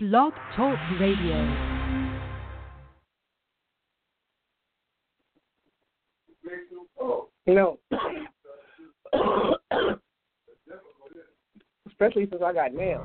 Blog Talk Radio. Know, especially since I got nails.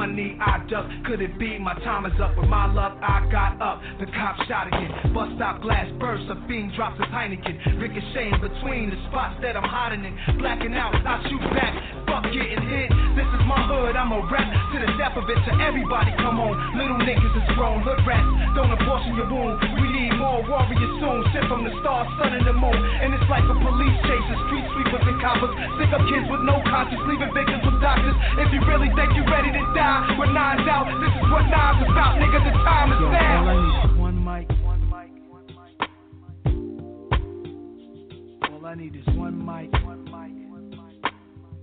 knee I duck, could it be my time is up? With my luck, I got up. The cop shot again. Bust stop glass burst, a fiend drops his Heineken. Ricocheting between the spots that I'm hiding in. Blacking out, I shoot back. Fuck getting hit. This is my hood, I'm a rap to the death of it. To everybody, come on. Little niggas is grown, hood rats. Don't abortion your wound. We need more warriors soon. Sent from the stars, sun, and the moon. And it's like a police chase, the street sweepers and coppers. Stick up kids with no conscience, leaving victims with doctors. If you really think you're ready to die, with nines out, this is what nines about, nigga. The time is Yo, now. all I need is one mic, one mic, one mic. All I need is one mic, one mic, one mic.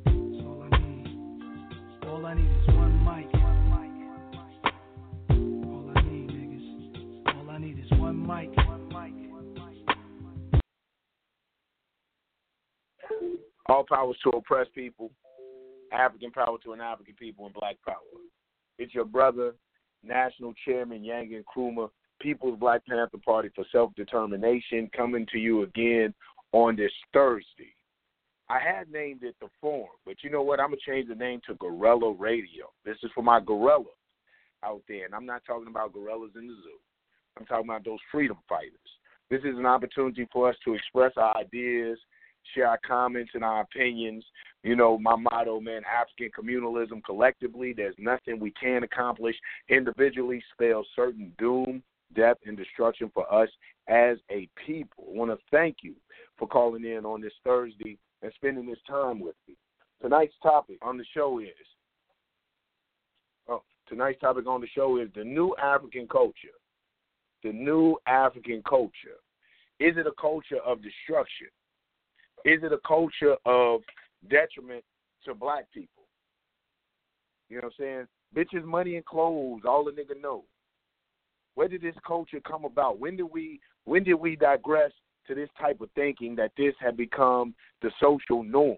That's all I need. All I need is one mic, one mic. All I need, niggas. All I need is one mic, one mic. All powers to oppress people, African power to an African people, and black power. It's your brother, National Chairman Yang Nkrumah, People's Black Panther Party for Self Determination, coming to you again on this Thursday. I had named it The Forum, but you know what? I'm going to change the name to Gorilla Radio. This is for my gorillas out there, and I'm not talking about gorillas in the zoo. I'm talking about those freedom fighters. This is an opportunity for us to express our ideas, share our comments and our opinions. You know, my motto, man, African communalism collectively. There's nothing we can accomplish individually spells certain doom, death, and destruction for us as a people. I want to thank you for calling in on this Thursday and spending this time with me. Tonight's topic on the show is oh, tonight's topic on the show is the new African culture. The new African culture. Is it a culture of destruction? Is it a culture of detriment to black people? You know what I'm saying? Bitches, money, and clothes, all the nigga know. Where did this culture come about? When did we when did we digress to this type of thinking that this had become the social norm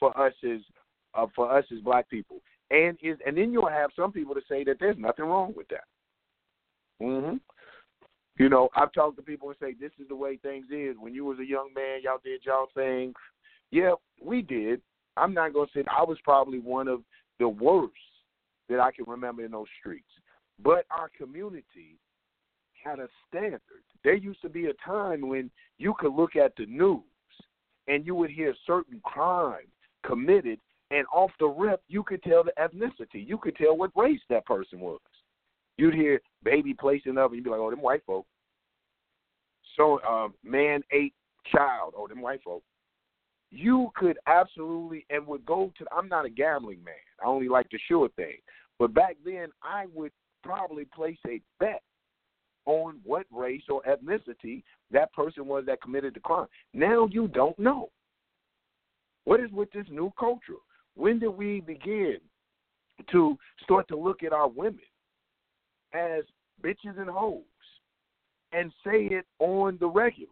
for us as uh, for us as black people? And is and then you'll have some people to say that there's nothing wrong with that. Mhm. You know, I've talked to people and say this is the way things is. When you was a young man, y'all did y'all thing. Yeah, we did. I'm not gonna say I was probably one of the worst that I can remember in those streets. But our community had a standard. There used to be a time when you could look at the news and you would hear certain crime committed, and off the rip, you could tell the ethnicity. You could tell what race that person was. You'd hear baby placing up, and you'd be like, "Oh, them white folk." So, uh, man ate child. Oh, them white folk. You could absolutely and would go to. I'm not a gambling man. I only like the sure thing. But back then, I would probably place a bet on what race or ethnicity that person was that committed the crime. Now you don't know. What is with this new culture? When did we begin to start to look at our women as bitches and hoes and say it on the regular?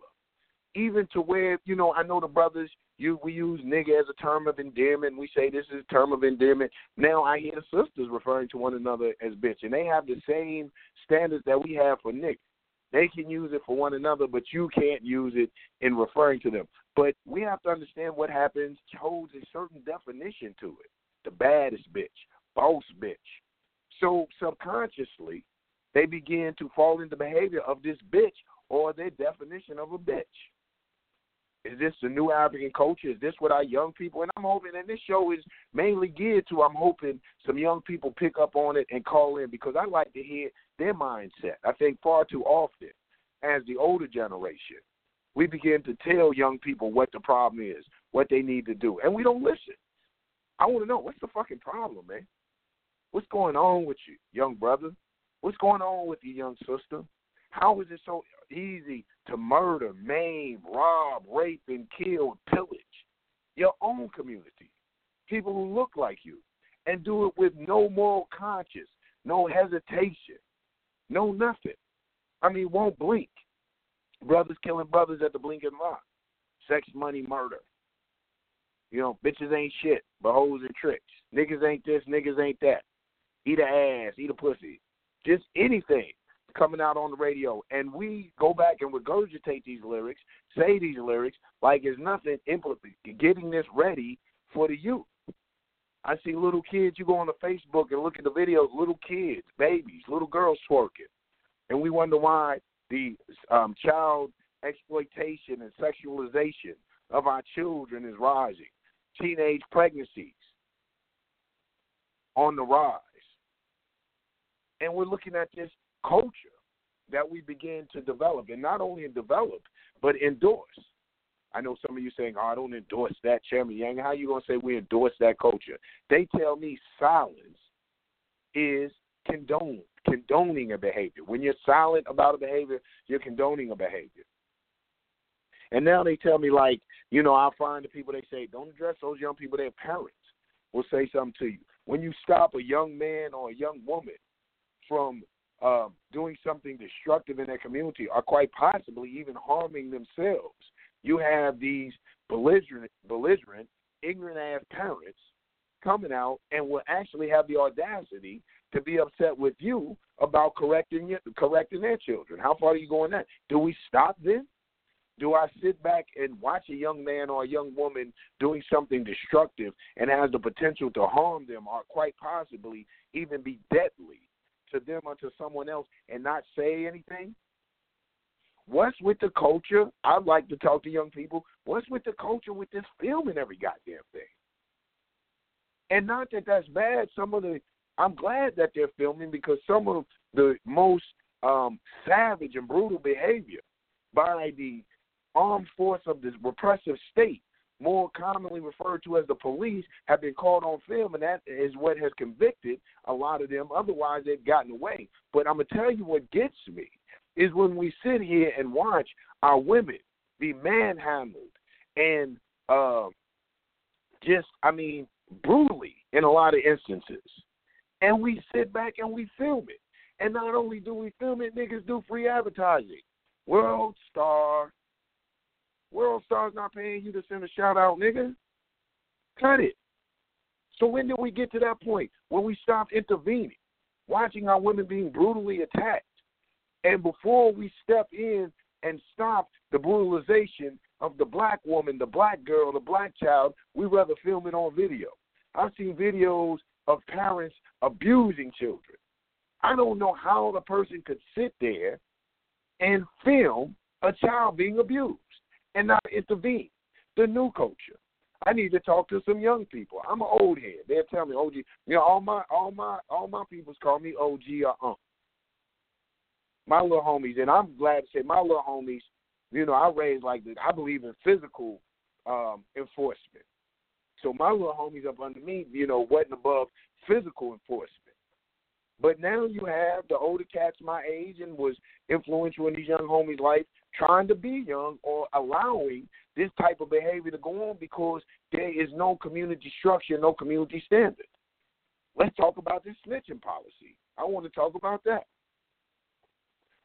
Even to where, you know, I know the brothers you we use nigga as a term of endearment. We say this is a term of endearment. Now I hear sisters referring to one another as bitch, and they have the same standards that we have for nigga. They can use it for one another, but you can't use it in referring to them. But we have to understand what happens holds a certain definition to it. The baddest bitch, boss bitch. So subconsciously, they begin to fall into the behavior of this bitch or their definition of a bitch. Is this the new African culture? Is this what our young people? And I'm hoping, and this show is mainly geared to. I'm hoping some young people pick up on it and call in because I like to hear their mindset. I think far too often, as the older generation, we begin to tell young people what the problem is, what they need to do, and we don't listen. I want to know what's the fucking problem, man. What's going on with you, young brother? What's going on with you, young sister? How is it so easy to murder, maim, rob, rape, and kill, pillage your own community? People who look like you and do it with no moral conscience, no hesitation, no nothing. I mean, won't blink. Brothers killing brothers at the blink of an. Sex, money, murder. You know, bitches ain't shit, but hoes and tricks. Niggas ain't this, niggas ain't that. Eat a ass, eat a pussy. Just anything coming out on the radio, and we go back and regurgitate these lyrics, say these lyrics like it's nothing, getting this ready for the youth. I see little kids. You go on the Facebook and look at the videos. Little kids, babies, little girls twerking, and we wonder why the um, child exploitation and sexualization of our children is rising. Teenage pregnancies on the rise. And we're looking at this culture that we begin to develop, and not only develop, but endorse. I know some of you saying, "Oh, I don't endorse that, Chairman Yang." How you gonna say we endorse that culture? They tell me silence is condone, condoning a behavior. When you're silent about a behavior, you're condoning a behavior. And now they tell me, like, you know, I find the people they say don't address those young people. Their parents will say something to you. When you stop a young man or a young woman from uh, doing something destructive in their community or quite possibly even harming themselves. You have these belligerent, belligerent, ignorant ass parents coming out and will actually have the audacity to be upset with you about correcting your, correcting their children. How far are you going that? Do we stop then? Do I sit back and watch a young man or a young woman doing something destructive and has the potential to harm them or quite possibly even be deadly? To them or to someone else and not say anything? What's with the culture? I'd like to talk to young people. What's with the culture with this filming every goddamn thing? And not that that's bad. Some of the I'm glad that they're filming because some of the most um, savage and brutal behavior by the armed force of this repressive state more commonly referred to as the police, have been caught on film, and that is what has convicted a lot of them. Otherwise, they've gotten away. But I'm going to tell you what gets me is when we sit here and watch our women be manhandled and uh, just, I mean, brutally in a lot of instances. And we sit back and we film it. And not only do we film it, niggas do free advertising. World Star, World Star's not paying you to send a shout out, nigga. Cut it. So when did we get to that point when we stopped intervening, watching our women being brutally attacked, and before we step in and stop the brutalization of the black woman, the black girl, the black child, we rather film it on video. I've seen videos of parents abusing children. I don't know how the person could sit there and film a child being abused and not intervene. The new culture. I need to talk to some young people. I'm an old head. They'll tell me OG. You know, all my all my all my peoples call me OG or Unc. My little homies, and I'm glad to say my little homies. You know, I raised like this. I believe in physical um, enforcement. So my little homies up under me, you know, wasn't above physical enforcement. But now you have the older cats my age and was influential in these young homies' life trying to be young or allowing this type of behavior to go on because there is no community structure, no community standard. Let's talk about this snitching policy. I want to talk about that.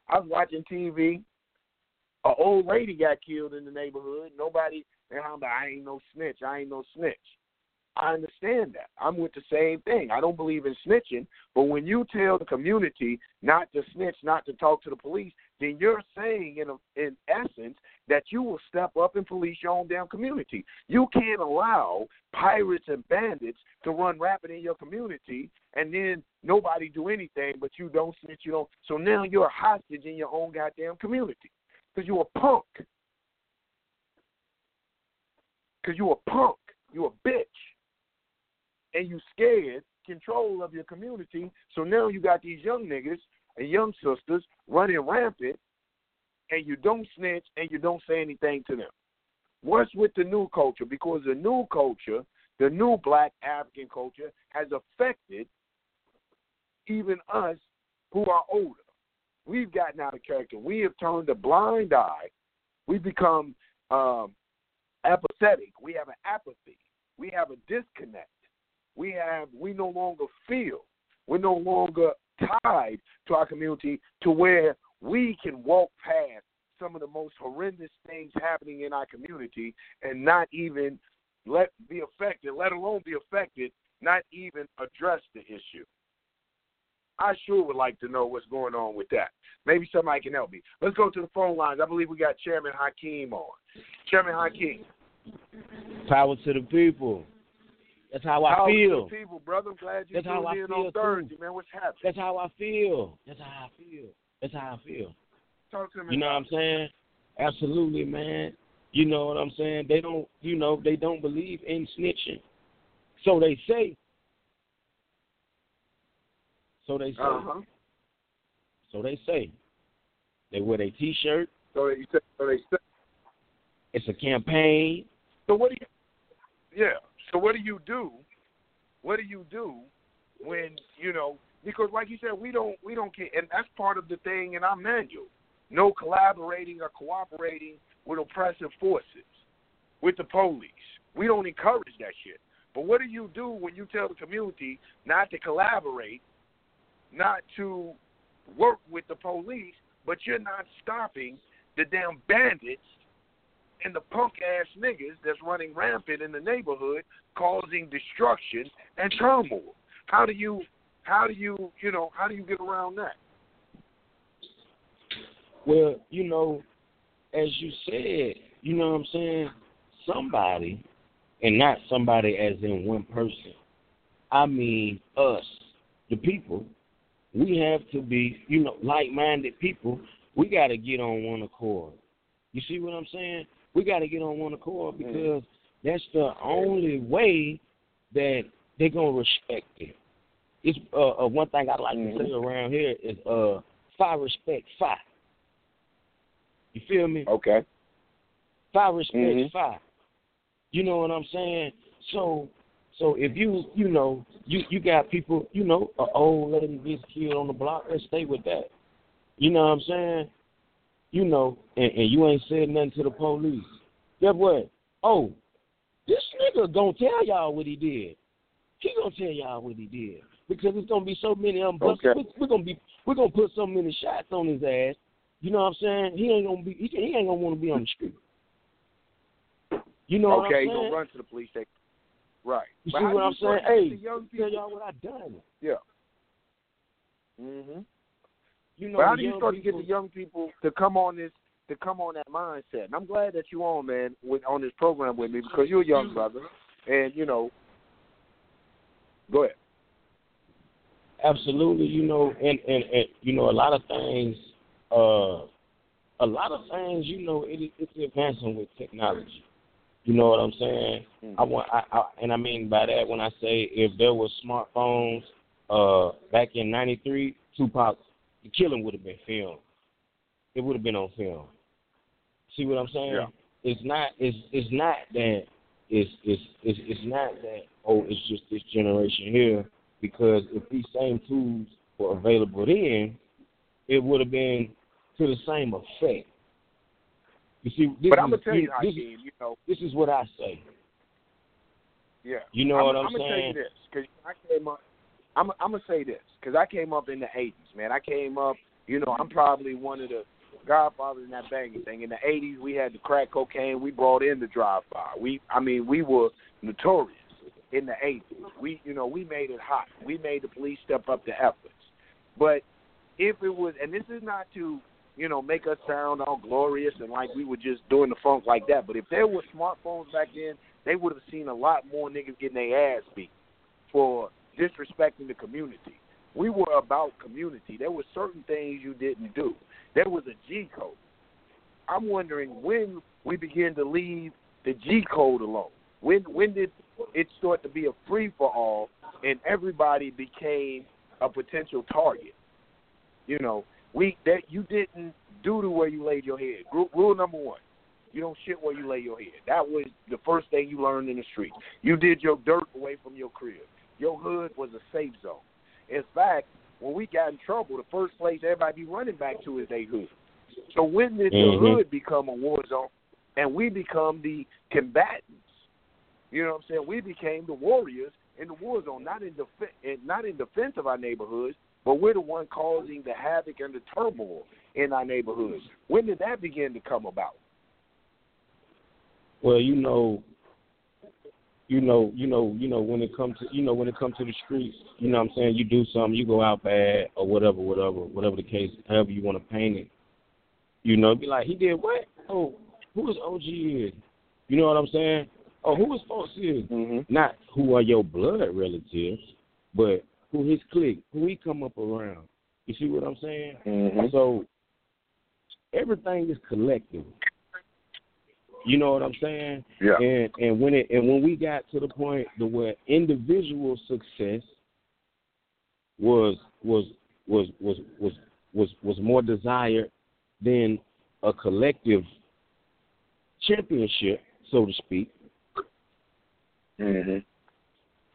I was watching TV. An old lady got killed in the neighborhood. Nobody, and I'm like, I ain't no snitch. I ain't no snitch. I understand that. I'm with the same thing. I don't believe in snitching, but when you tell the community not to snitch, not to talk to the police, then you're saying, in a, in essence, that you will step up and police your own damn community. You can't allow pirates and bandits to run rapid in your community, and then nobody do anything, but you don't snitch. You don't. So now you're a hostage in your own goddamn community because you're a punk. because you're a punk, You're a bitch, and you scared control of your community. So now you got these young niggas and young sisters running rampant, and you don't snitch and you don't say anything to them. What's with the new culture? Because the new culture, the new black African culture, has affected even us who are older. We've gotten out of character. We have turned a blind eye. We've become um, apathetic. We have an apathy. We have a disconnect. We have we no longer feel. We're no longer tied to our community to where we can walk past some of the most horrendous things happening in our community and not even let be affected, let alone be affected, not even address the issue. I sure would like to know what's going on with that. Maybe somebody can help me. Let's go to the phone lines. I believe we got Chairman Hakeem on. Chairman Hakeem. Power to the people. That's how I feel. People, brother. I'm glad you That's how I feel on Thursday, too. man. What's happening? That's how I feel. That's how I feel. That's how I feel. Talk to me. You know what I'm saying? Absolutely, man. You know what I'm saying? They don't, you know, they don't believe in snitching. So they say. So they say. Uh-huh. So they say. They wear their T-shirt. So they so they say. It's a campaign. So what do you? Yeah. So what do you do? What do you do when you know? Because like you said, we don't we don't care, and that's part of the thing in our manual. No collaborating or cooperating with oppressive forces, with the police. We don't encourage that shit. But what do you do when you tell the community not to collaborate, not to work with the police, but you're not stopping the damn bandits and the punk ass niggas that's running rampant in the neighborhood, causing destruction and turmoil. How do you, how do you, you know, how do you get around that? Well, you know, as you said, you know what I'm saying? Somebody, and not somebody as in one person. I mean us, the people. We have to be, you know, like-minded people. We got to get on one accord. You see what I'm saying? We got to get on one accord because that's the only way that they're gonna respect it. It's uh, uh one thing I like to say around here is uh, respect fire. You feel me? Okay. Fire respect Mhm. fire. You know what I'm saying? So so if you you know you you got people you know an old lady gets killed on the block, let's stay with that. You know what I'm saying? You know, and, and you ain't said nothing to the police. Guess what? Oh, this nigga gonna tell y'all what he did. He gonna tell y'all what he did because it's gonna be so many of. Okay. We, we're gonna be we're gonna put so many shots on his ass. You know what I'm saying? He ain't gonna be he, he ain't gonna want to be on the street. You know what okay, I'm you saying? gonna run to the police station. Right. You But see what I'm saying? Hey, tell y'all what I done. Yeah. Mm Mhm. You know, But how do you young start to get the young people to come on this to come on that mindset? And I'm glad that you on, man, with on this program with me because you're a young brother, and you know. Go ahead. Absolutely, you know, and, and, and you know, a lot of things, uh, a lot of things, you know, it, it's advancing with technology. You know what I'm saying? I want, I, I, and I mean by that when I say if there was smartphones, uh, back in '93, Tupac, the killing would have been filmed. It would have been on film. See what I'm saying? Yeah. It's not. It's it's not that. It's it's it's it's not that. Oh, it's just this generation here because if these same tools were available then, it would have been to the same effect. You see, this but I'm is, gonna tell you, this, Hakeem, you know, this is what I say. yeah. You know I'm, what I'm, I'm gonna tell saying? you this because I came up. I'm I'm gonna say this because I came up in the '80s, man. I came up, you know, I'm probably one of the godfathers in that banging thing. In the '80s, we had the crack cocaine. We brought in the drive-by. We, I mean, we were notorious in the '80s. We, you know, we made it hot. We made the police step up the efforts. But if it was, and this is not to, you know, make us sound all glorious and like we were just doing the funk like that. But if there were smartphones back then, they would have seen a lot more niggas getting their ass beat for disrespecting the community. We were about community. There were certain things you didn't do. There was a G code. I'm wondering when we begin to leave the G code alone? When when did it start to be a free for all and everybody became a potential target? You know, we that you didn't do to where you laid your head. Rule number one: you don't shit where you lay your head. That was the first thing you learned in the street. You did your dirt away from your crib. Your hood was a safe zone. In fact, when we got in trouble, the first place everybody be running back to is their hood. So when did mm-hmm. the hood become a war zone, and we become the combatants? You know what I'm saying? We became the warriors in the war zone, not in def- not in defense of our neighborhoods, but we're the one causing the havoc and the turmoil in our neighborhoods. When did that begin to come about? Well, you know, you know, you know, you know, when it comes to you know, when it comes to the streets, you know what I'm saying, you do something, you go out bad or whatever, whatever, whatever the case, however you want to paint it. You know, be like, he did what? Oh, who is OG is? You know what I'm saying? Oh, who is folks is? Mm-hmm. Not who are your blood relatives, but who his clique, who he come up around. You see what I'm saying? Mm-hmm. So everything is collective. You know what I'm saying? Yeah. And and when it and when we got to the point to where individual success was was was was was was was more desired than a collective championship, so to speak. hmm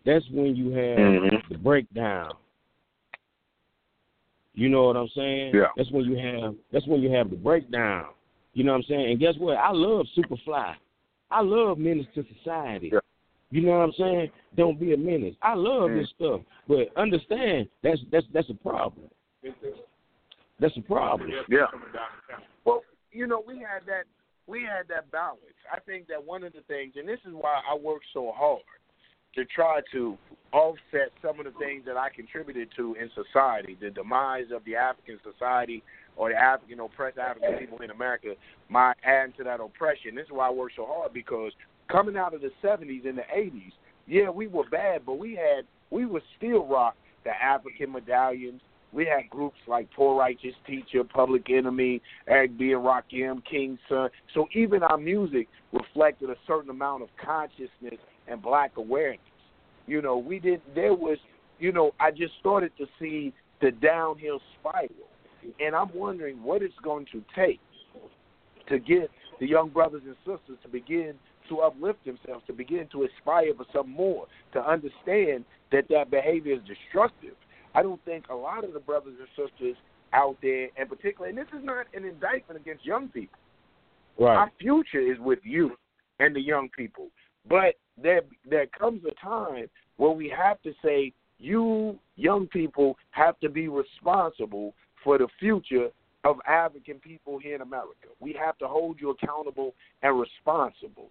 That's when you have mm-hmm. the breakdown. You know what I'm saying? Yeah. That's when you have that's when you have the breakdown. You know what I'm saying? And guess what? I love Superfly. I love Menace to Society. Yeah. You know what I'm saying? Don't be a menace. I love mm. this stuff, but understand that's that's that's a problem. That's a problem. Yeah. Well, you know, we had that we had that balance. I think that one of the things, and this is why I work so hard to try to offset some of the things that I contributed to in society, the demise of the African society or the African oppressed African people in America, my adding to that oppression. This is why I work so hard because coming out of the seventies and the eighties, yeah, we were bad, but we had we were still rock the African medallions. We had groups like Poor Righteous Teacher, Public Enemy, and Rakim, King Sun. So even our music reflected a certain amount of consciousness and black awareness. You know, we didn't. there was you know, I just started to see the downhill spiral and I'm wondering what it's going to take to get the young brothers and sisters to begin to uplift themselves, to begin to aspire for some more, to understand that that behavior is destructive. I don't think a lot of the brothers and sisters out there, and particularly, and this is not an indictment against young people. Right. Our future is with you and the young people. But there there comes a time where we have to say, you young people have to be responsible for the future of African people here in America. We have to hold you accountable and responsible.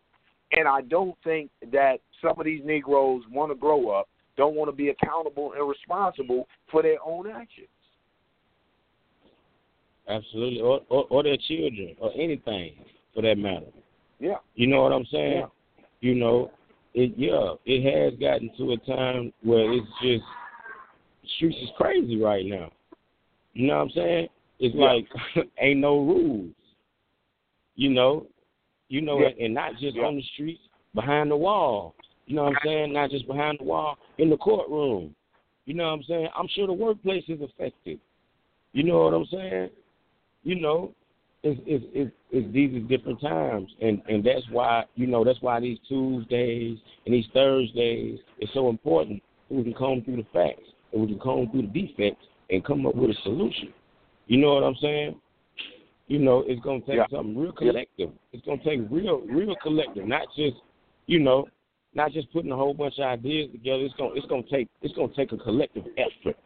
And I don't think that some of these Negroes want to grow up, don't want to be accountable and responsible for their own actions. Absolutely, or, or, or their children, or anything for that matter. Yeah. You know what I'm saying? Yeah. You know, it yeah, it has gotten to a time where it's just streets is crazy right now. You know what I'm saying? It's yeah. like ain't no rules. You know, you know, yeah. and not just yeah. on the streets, behind the wall. You know what I'm saying? Not just behind the wall, in the courtroom. You know what I'm saying? I'm sure the workplace is affected. You know what I'm saying? You know, it's it's it's, it's these are different times, and and that's why you know that's why these Tuesdays and these Thursdays is so important. We can comb through the facts and we can comb through the defects and come up with a solution. You know what I'm saying? You know, it's gonna take yeah. something real collective. It's gonna take real, real collective, not just, you know, not just putting a whole bunch of ideas together. It's gonna, it's gonna take, it's gonna take a collective effort.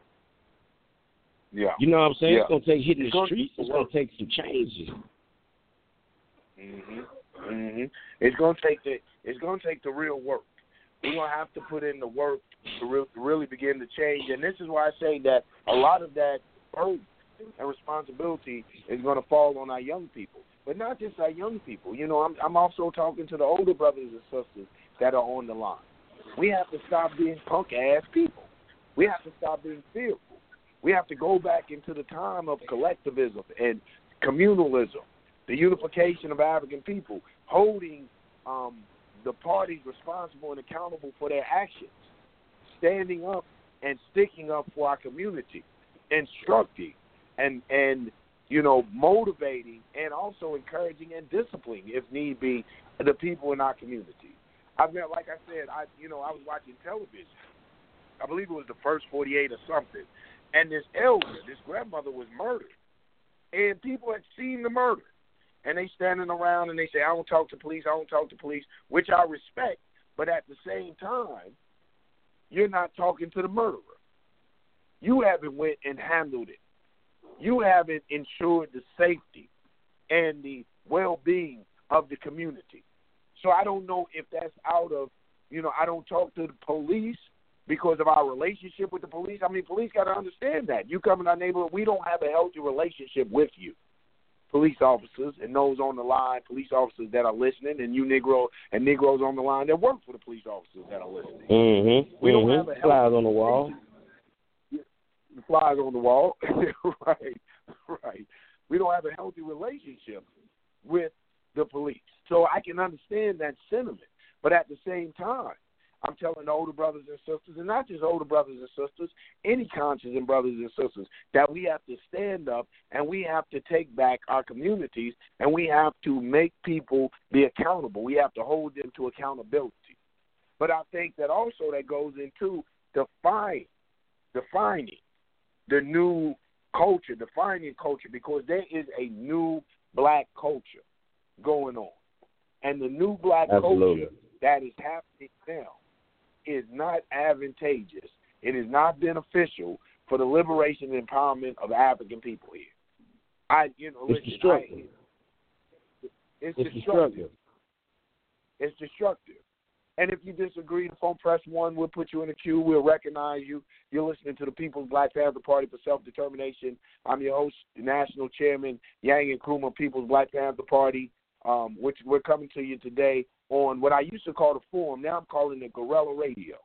Yeah. You know what I'm saying? Yeah. It's gonna take hitting it's the gonna, streets. It's gonna take some changes. Mhm. Mhm. It's gonna take the, it's gonna take the real work. We're gonna have to put in the work to, re- to really begin to change. And this is why I say that a lot of that burden and responsibility is going to fall on our young people, but not just our young people. You know, I'm I'm also talking to the older brothers and sisters that are on the line. We have to stop being punk ass people. We have to stop being fearful. We have to go back into the time of collectivism and communalism, the unification of African people, holding um, the parties responsible and accountable for their actions, standing up and sticking up for our community, instructing and and you know motivating and also encouraging and disciplining if need be the people in our community. I mean, like I said, I you know I was watching television. I believe it was the first 48 or something, and this elder, this grandmother, was murdered, and people had seen the murder, and they standing around and they say, "I don't talk to police. I don't talk to police," which I respect, but at the same time, you're not talking to the murderer. You haven't went and handled it. You haven't ensured the safety and the well-being of the community. So I don't know if that's out of, you know, I don't talk to the police because of our relationship with the police. I mean, police got to understand that. You come in our neighborhood, we don't have a healthy relationship with you, police officers and those on the line, police officers that are listening, and you Negro and Negroes on the line that work for the police officers that are listening. Mm-hmm. We don't mm-hmm. have a flies on the wall. Flies on the wall, right, right. We don't have a healthy relationship with the police. So I can understand that sentiment. But at the same time, I'm telling older brothers and sisters, and not just older brothers and sisters, any conscious and brothers and sisters, that we have to stand up and we have to take back our communities and we have to make people be accountable. We have to hold them to accountability. But I think that also that goes into define, defining the new culture, defining culture, because there is a new black culture going on. And the new black Absolutely. culture that is happening now is not advantageous. It is not beneficial for the liberation and empowerment of African people here. I, you know, It's listen, destructive. I, it's, It's destructive. destructive. It's destructive. And if you disagree, the phone press one, we'll put you in a queue. We'll recognize you. You're listening to the People's Black Panther Party for Self Determination. I'm your host, National Chairman Yang Nkrumah, People's Black Panther Party, um, which we're coming to you today on what I used to call the forum. Now I'm calling it Guerrilla Radio.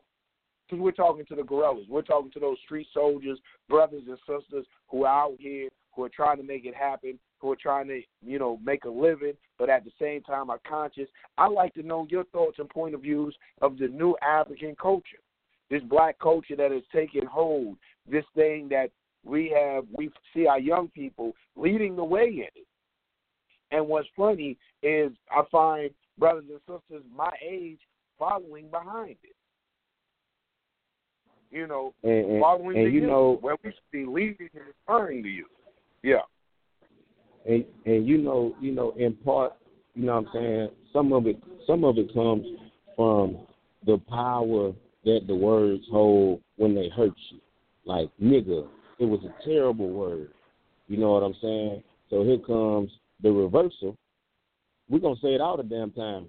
Because we're talking to the guerrillas. We're talking to those street soldiers, brothers and sisters who are out here, who are trying to make it happen, who are trying to, you know, make a living, but at the same time are conscious. I'd like to know your thoughts and point of views of the new African culture, this black culture that is taking hold, this thing that we have, we see our young people leading the way in it. And what's funny is I find brothers and sisters my age following behind it. You know, And, following and you know, where we should be leading and referring to you. Yeah. and and you know, you know, in part, you know what I'm saying, some of it some of it comes from the power that the words hold when they hurt you. Like nigga, it was a terrible word. You know what I'm saying? So here comes the reversal. We're gonna say it all the damn time.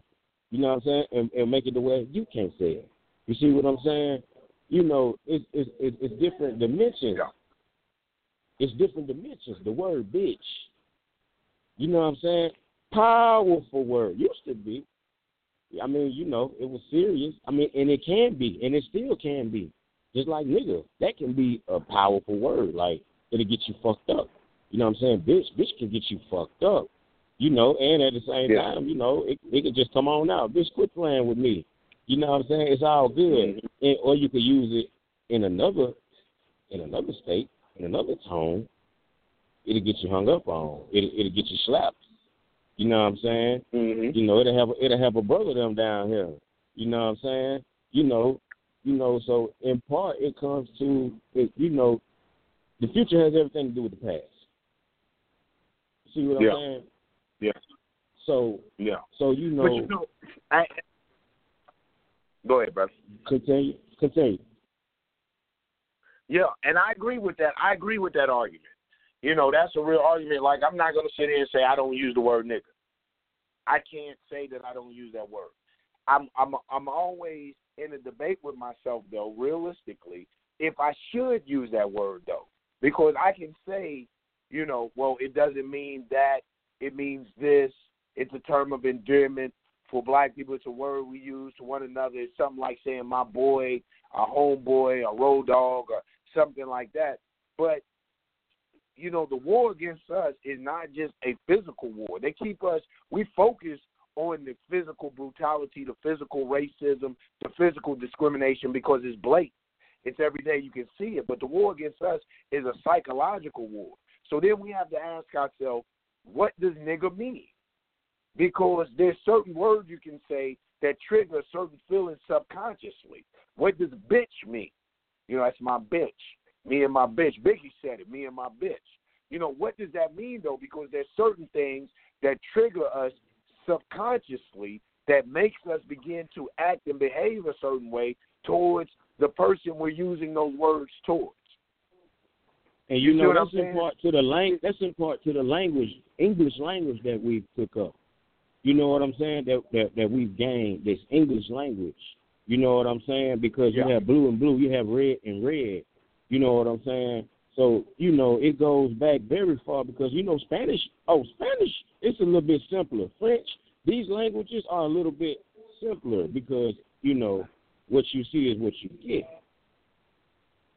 You know what I'm saying? And, and make it the way you can't say it. You see what I'm saying? You know, it's it's it's, different dimensions. Yeah. It's different dimensions. The word bitch. You know what I'm saying? Powerful word. Used to be. I mean, you know, it was serious. I mean, and it can be, and it still can be. Just like nigga, that can be a powerful word. Like it'll get you fucked up. You know what I'm saying? Bitch, bitch can get you fucked up. You know, and at the same Yeah. time, you know, it, it can just come on out. Just quit playing with me. You know what I'm saying? It's all good. And, or you could use it in another in another state, in another tone. It'll get you hung up on. It'll, it'll get you slapped. You know what I'm saying? Mm-hmm. You know, it'll have it'll have a brother them down here. You know what I'm saying? You know, you know. So in part, it comes to it, you know, the future has everything to do with the past. See what I'm Yeah. saying? Yeah. So, Yeah. so you know, But you know, I go ahead, brother. continue, continue. Yeah, and I agree with that. I agree with that argument. You know, that's a real argument. Like, I'm not going to sit here and say I don't use the word nigga. I can't say that I don't use that word. I'm I'm I'm always in a debate with myself though, realistically, if I should use that word though, because I can say, you know, well, it doesn't mean that. It means this. It's a term of endearment for black people. It's a word we use to one another. It's something like saying my boy, a homeboy, a road dog, or something like that. But you know, the war against us is not just a physical war. They keep us. We focus on the physical brutality, the physical racism, the physical discrimination because it's blatant. It's every day you can see it. But the war against us is a psychological war. So then we have to ask ourselves, what does nigga mean? Because there's certain words you can say that trigger certain feelings subconsciously. What does bitch mean? You know, that's my bitch. Me and my bitch. Biggie said it, me and my bitch. You know, what does that mean though? Because there's certain things that trigger us subconsciously that makes us begin to act and behave a certain way towards the person we're using those words towards. And you, You know that's in part to the lang that's in part to the language English language that we took up. You know what I'm saying? That that, that we've gained this English language. You know what I'm saying? Because you have blue and blue, you have red and red. You know what I'm saying? So, you know, it goes back very far because you know Spanish oh, Spanish it's a little bit simpler. French, these languages are a little bit simpler because, you know, what you see is what you get.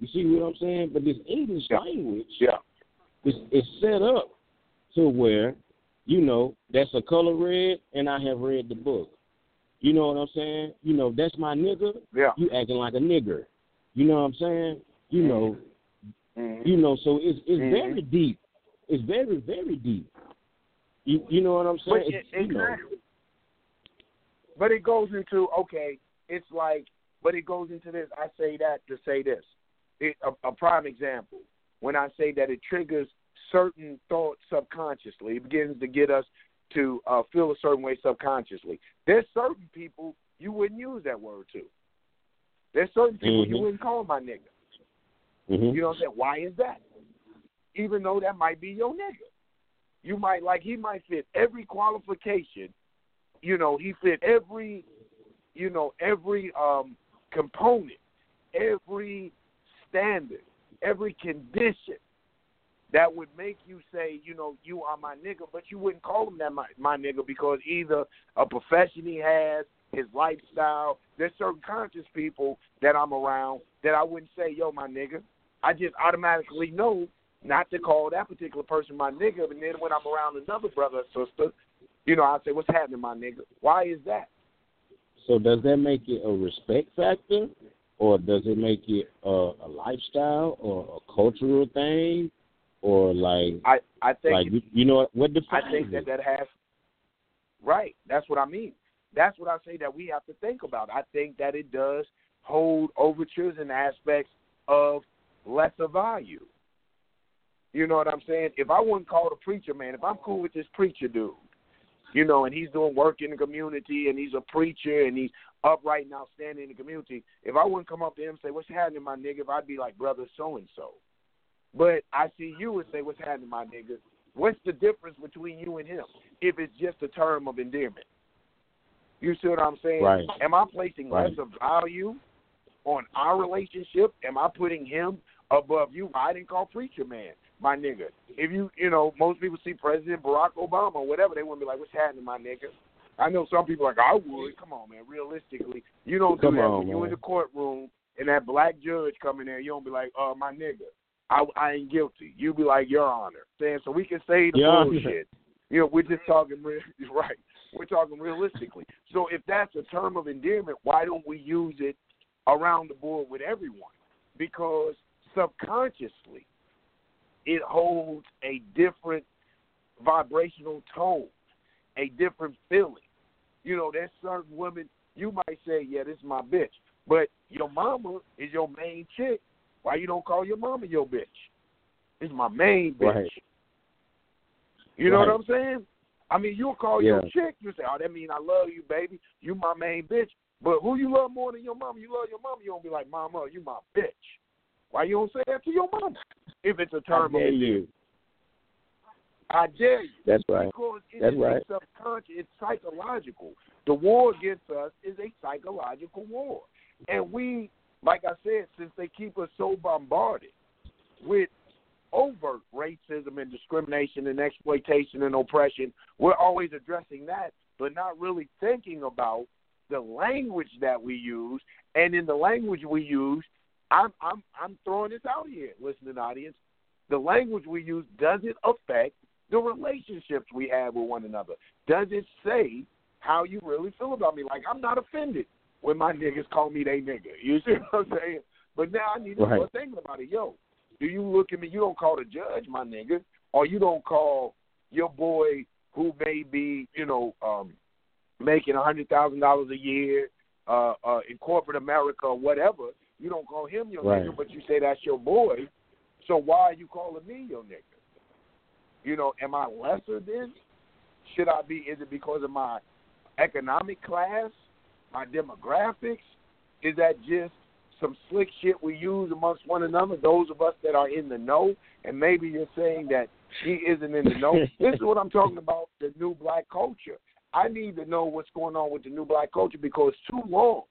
You see what I'm saying? But this English Yeah. language Yeah. it's, it's set up to where, you know, that's a color red, and I have read the book. You know what I'm saying? You know, that's my nigga. Yeah. You acting like a nigger. You know what I'm saying? You know, Mhm. you know. So it's it's Mhm. very deep. It's very very deep. You you know what I'm saying? But It's, it, you know, exactly. But it goes into okay. It's like, but it goes into this. I say that to say this. It, a, a prime example. When I say that it triggers certain thoughts subconsciously, it begins to get us to uh, feel a certain way subconsciously. There's certain people you wouldn't use that word to. There's certain people you Mhm. wouldn't call my nigga. mhm. You know what I'm saying? Why is that? Even though that might be your nigga. You might like he might fit every qualification. You know, he fit every you know, every um component, every standard, every condition that would make you say, you know, you are my nigga, but you wouldn't call him that my, my nigga because either a profession he has, his lifestyle. There's certain conscious people that I'm around that I wouldn't say, yo, my nigga. I just automatically know not to call that particular person my nigga. And then when I'm around another brother or sister, you know, I say, what's happening, my nigga? Why is that? So does that make it a respect factor, or does it make it a, a lifestyle or a cultural thing, or like I I think like you, you know what, what defines I think that that has right. That's what I mean. That's what I say that we have to think about. I think that it does hold overtures and aspects of lesser value. You know what I'm saying? If I wasn't called a preacher, man, if I'm cool with this preacher dude, you know, and he's doing work in the community and he's a preacher and he's upright and outstanding in the community, if I wouldn't come up to him and say, What's happening, my nigga, if I'd be like, Brother so and so. But I see you and say, What's happening, my nigga? What's the difference between you and him if it's just a term of endearment? You see what I'm saying? Right. Am I placing Right. less of value on our relationship? Am I putting him above you? I didn't call preacher man, my nigga. If you, you know, most people see President Barack Obama or whatever, they wouldn't be like, "What's happening, my nigga?" I know some people are like, "I would." Come on, man. Realistically, you don't do Come that on, when you in the courtroom and that black judge come in there. You don't be like, "Uh, my nigga." I, I ain't guilty. You be like, Your Honor. Saying so we can say the Honor. bullshit. You know, we're just talking real, right. We're talking realistically. So if that's a term of endearment, why don't we use it around the board with everyone? Because subconsciously, it holds a different vibrational tone, a different feeling. You know, there's certain women you might say, "Yeah, this is my bitch," but your mama is your main chick. Why you don't call your mama your bitch? It's my main bitch. Right. You know Right. what I'm saying? I mean, you'll call your chick. You say, "Oh, that mean I love you, baby. You my main bitch." But who you love more than your mama? You love your mama. You don't be like, "Mama, you my bitch." Why you don't say that to your mama? If it's a term of dare you. I dare you. That's right. Because it That's right. subconscious, it's psychological. The war against us is a psychological war. And we, like I said, since they keep us so bombarded with overt racism and discrimination and exploitation and oppression, we're always addressing that, but not really thinking about the language that we use. And in the language we use, I'm I'm I'm throwing this out here, listening audience. The language we use doesn't affect the relationships we have with one another. Does it say how you really feel about me. Like I'm not offended when my niggas call me they nigga. You see what I'm saying? But now I need to right. start thinking about it. Yo, do you look at me? You don't call the judge my nigga, or you don't call your boy who may be, you know, um, making a hundred thousand dollars a year uh, uh, in corporate America or whatever. You don't call him your right. nigga, but you say that's your boy. So why are you calling me your nigga? You know, am I lesser than? Should I be? Is it because of my economic class, my demographics? Is that just some slick shit we use amongst one another? Those of us that are in the know, and maybe you're saying that he isn't in the know. this is what I'm talking about: the new black culture. I need to know what's going on with the new black culture because too long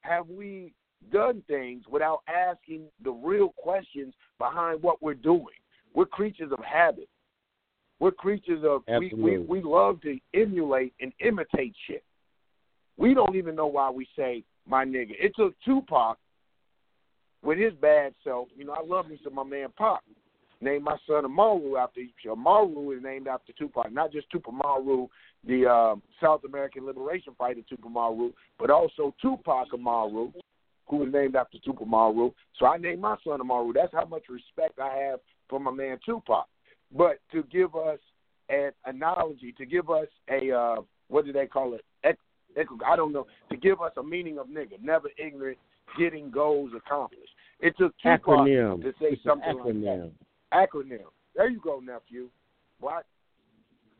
have we done things without asking the real questions behind what we're doing. We're creatures of habit. We're creatures of we, we we love to emulate and imitate shit. We don't even know why we say my nigga. It took Tupac with his bad self. You know, I love me some my man Pop. Named my son Amaru after Amaru is named after Tupac, not just Tupac Amaru, the uh, South American liberation fighter Tupac Amaru, but also Tupac Amaru, who was named after Tupac Amaru. So I named my son Amaru. That's how much respect I have for my man Tupac. But to give us an analogy, to give us a uh, what do they call it? I don't know. To give us a meaning of nigga, never ignorant, getting goals accomplished. It took Tupac acronym. to say it's something acronym. like that. Acronym. There you go, nephew. What?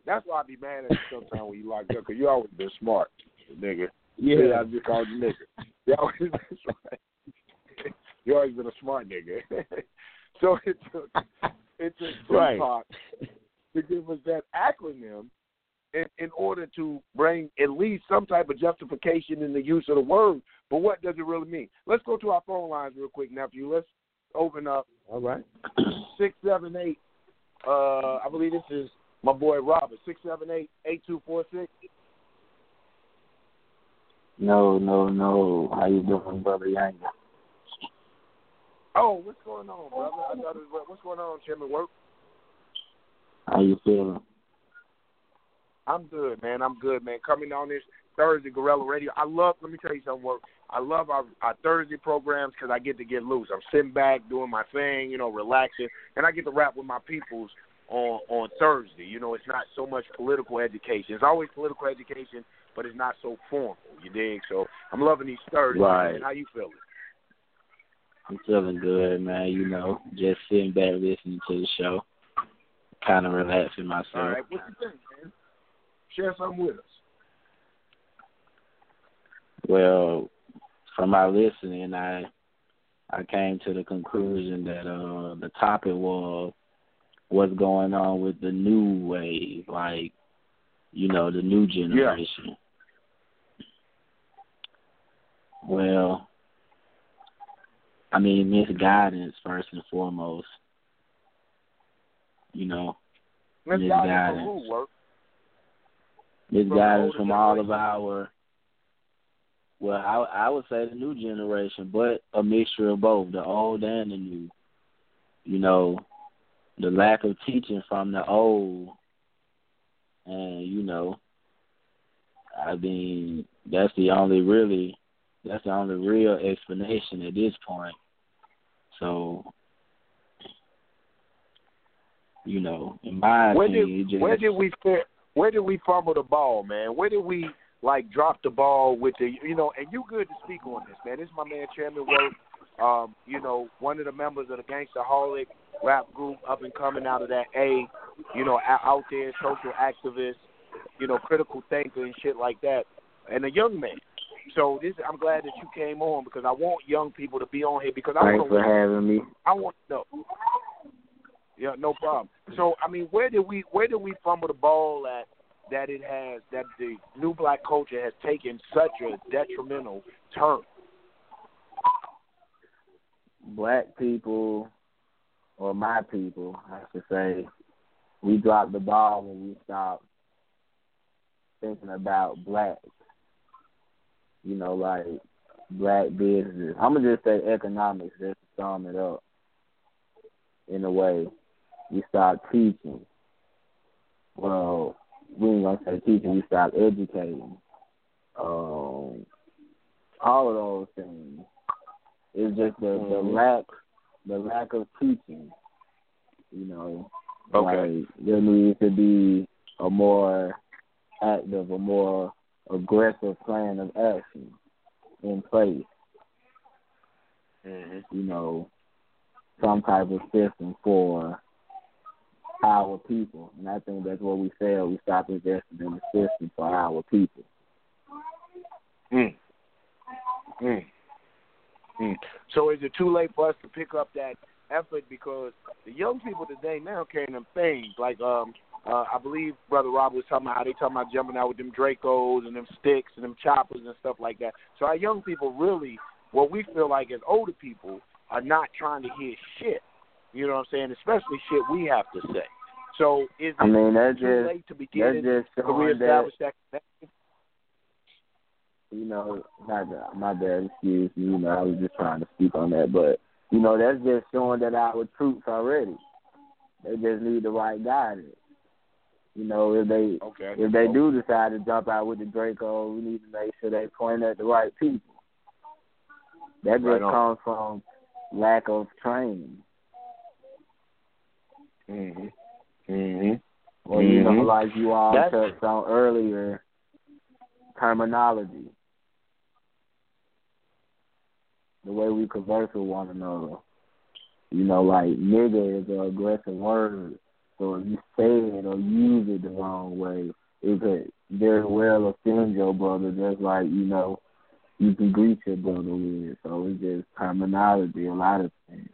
That's why I be mad at you sometimes when you locked up, because you always been smart, nigga. Yeah. I just called you nigga. You always been you always been a smart nigga. so it took it took Right. Tupac to give us that acronym in, in order to bring at least some type of justification in the use of the word. But what does it really mean? Let's go to our phone lines real quick, nephew. Let's open up All right. six seven eight. Uh, I believe this is my boy Robert. Six seven eight eight two four six. No, no, no. How you doing, brother Yanga? Oh, what's going on, brother? I thought it was, what's going on? At work? How you feeling? I'm good, man. I'm good, man. Coming on this Thursday Guerrilla Radio. I love. Let me tell you something. Work. I love our, our Thursday programs because I get to get loose. I'm sitting back doing my thing, you know, relaxing, and I get to rap with my peoples on on Thursday. You know, it's not so much political education. It's always political education, but it's not so formal. You dig? So I'm loving these Thursdays. Right. Man. How you feeling? I'm feeling good, man. You know, just sitting back listening to the show, kind of relaxing myself. All right. What you think, man? Share something with us. Well, from my listening, I I came to the conclusion that uh the topic was what's going on with the new wave, like you know the new generation. Well, I mean misguidance first and foremost. You know, Let's Miss dive Guidance. into who work. misguidance older from all of our well I I would say the new generation, but a mixture of both, the old and the new. You know, the lack of teaching from the old and you know I mean that's the only really that's the only real explanation at this point. So you know, in my Where opinion, did just where did we? Where did we fumble the ball, man? Where did we like drop the ball with the you know? And you good to speak on this, man. This is my man Chairman Work. Um, you know, one of the members of the Gangsterholic rap group, up and coming out of that A. You know, out out there, social activist. You know, critical thinker and shit like that, and a young man. So this, I'm glad that you came on because I want young people to be on here because I Thanks want for having me. I want to know. Yeah, no problem. So, I mean, where did we where did we fumble the ball at that it has that the new black culture has taken such a detrimental turn? black people or my people, I should say, we dropped the ball when we stopped thinking about black. You know, like black business. I'm gonna just say economics just to sum it up. In a way, we stopped teaching. Well, we ain't gonna say teaching, we stop educating. Um, all of those things. It's just the mm-hmm. the lack the lack of teaching. You know, okay. like there needs to be a more active, a more aggressive plan of action in place. Mm-hmm. You know, some type of system for our people, and I think that's what we fail. We stop investing in the system for our people. Mm. Mm. Mm. So is it too late for us to pick up that effort because the young people today now carrying them things like um uh I believe Brother Rob was talking about how they talking about jumping out with them Dracos and them sticks and them choppers and stuff like that. So our young people really what we feel like as older people are not trying to hear shit. You know what I'm saying? Especially shit we have to say. So is I mean, that's too just, late to begin that's just to reestablish that, that connection? you know, not my bad, excuse me, you know, I was just trying to speak on that, but you know, that's just showing that our troops are ready. They just need the right guidance. You know, if they okay. if they do decide to jump out with the Draco, we need to make sure they point at the right people. That just right comes from lack of training. Mhm. Mhm. Or you know, Mhm. like you all That's- touched on earlier, terminology. The way we converse with one another. You know, like nigga is an aggressive word. If you say it or use it the wrong way, it could very well offend your brother just like, you know, you can greet your brother with. So it's just terminology, a lot of things.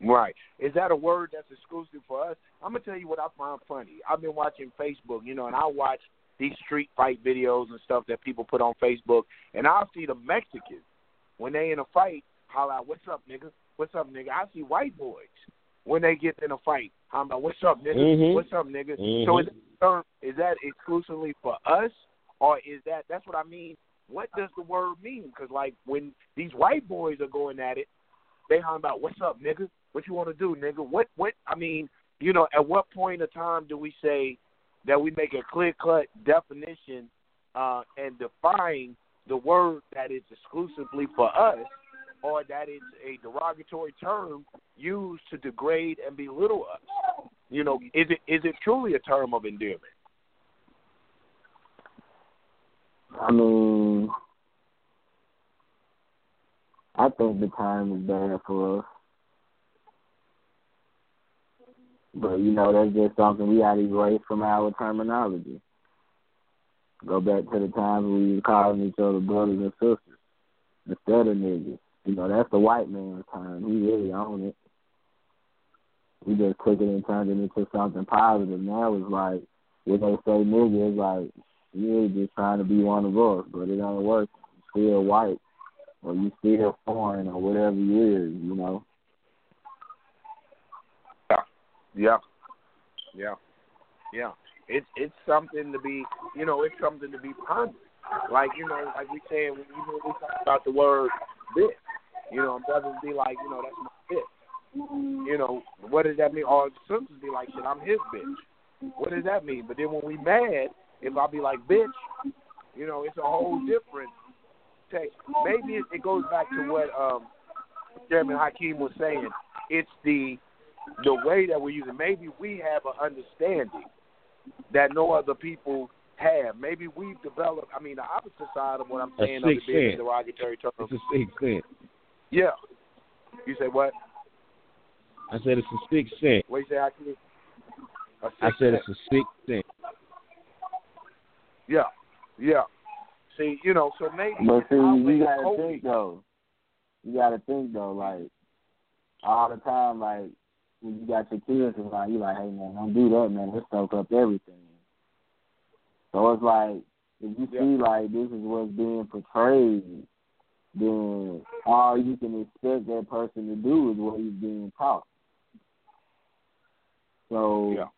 Right. Is that a word that's exclusive for us? I'm gonna tell you what I find funny. I've been watching Facebook, you know, and I watch these street fight videos and stuff that people put on Facebook, and I'll see the Mexicans when they in a fight holler out, "What's up, nigga? What's up, nigga?" I see white boys when they get in a fight, I'm about, "What's up, nigga? Mhm. What's up, nigga?" Mhm. So is that, is that exclusively for us, or is that that's what I mean? What does the word mean? Because like when these white boys are going at it, they holler about, "What's up, nigga? What you want to do, nigga? What what? I mean, you know, at what point of time do we say that we make a clear cut definition uh, and define the word that is exclusively for us, or that it's a derogatory term used to degrade and belittle us? You know, is it is it truly a term of endearment? I mean, I think the time is bad for us. But you know, that's just something we got to erase from our terminology. Go back to the times we was calling each other brothers and sisters instead of niggas. You know, that's the white man's time. He really own it. We just took it and turned it into something positive. Now it's like when they say nigga, it's like you're just trying to be one of us, but it ain't working. You still white, or you still foreign, or whatever you is. You know. Yeah, yeah, yeah. yeah. It's it's something to be, you know, it's something to be pondered. Like you know, like we said, when you know we talk about the word bitch, you know, brothers be like, you know, that's my bitch. You know, what does that mean? Or sisters be like, shit, I'm his bitch. What does that mean? But then when we mad, if I be like bitch, you know, it's a whole different take. Maybe it, it goes back to what um Chairman Hakeem was saying. It's the the way that we're using. Maybe we have an understanding that no other people have. Maybe we've developed. I mean, the opposite side of what I'm saying of being a sense. derogatory term. It's a sixth sense. Yeah. You say what? I said it's a sixth sense. What you say, Hakeem? A I sixth said sense. it's a sixth sense. Yeah, yeah. See, you know, so maybe But see, you gotta coping. think though. You gotta think though, like all the time, like when you got your kids and like you like, hey man, don't do that, man. Let's soak up everything. So it's like if you Yeah. see like this is what's being portrayed, then all you can expect that person to do is what he's being taught. So Yeah.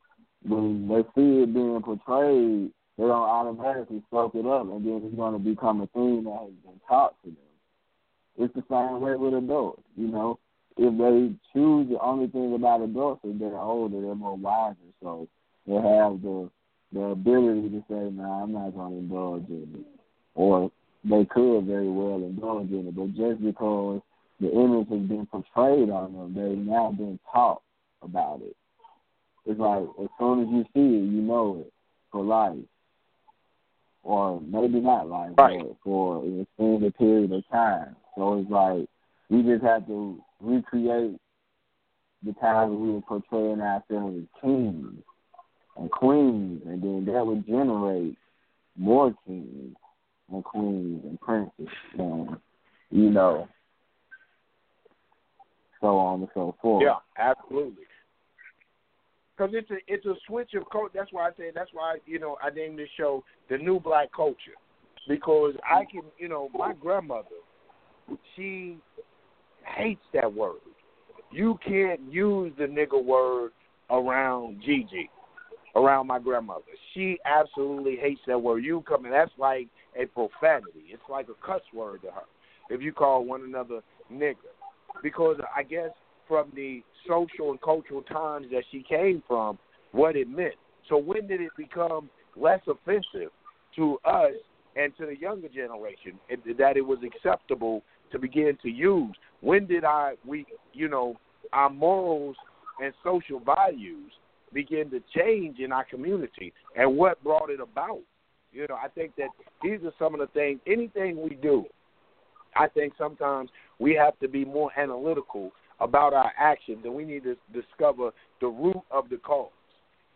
when they see it being portrayed, they don't automatically soak it up, and then it's going to become a thing that has been taught to them. It's the same way with adults, you know. If they choose the only thing about adults is they're older, they're more wiser, so they have the the ability to say, "Nah, I'm not going to indulge in it," or they could very well indulge in it, but just because the image has been portrayed on them, they've now been taught about it. It's like as soon as you see it, you know it for life, or maybe not life, right. but for an extended period of time. So it's like we just have to recreate the times we were portraying ourselves as kings and queens, and then that would generate more kings and queens and princes, and you know, so on and so forth. Yeah, absolutely. Because it's a it's a switch of culture. That's why I say that's why you know I named this show the New Black Culture, because I can you know my grandmother, she hates that word. You can't use the nigger word around Gigi, around my grandmother. She absolutely hates that word. You come in, that's like a profanity. It's like a cuss word to her if you call one another nigger. Because I guess from the social and cultural times that she came from, what it meant. So when did it become less offensive to us and to the younger generation that it was acceptable to begin to use? When did I we you know our morals and social values begin to change in our community and what brought it about? You know, I think that these are some of the things. Anything we do, I think sometimes we have to be more analytical about our actions, and we need to discover the root of the cause.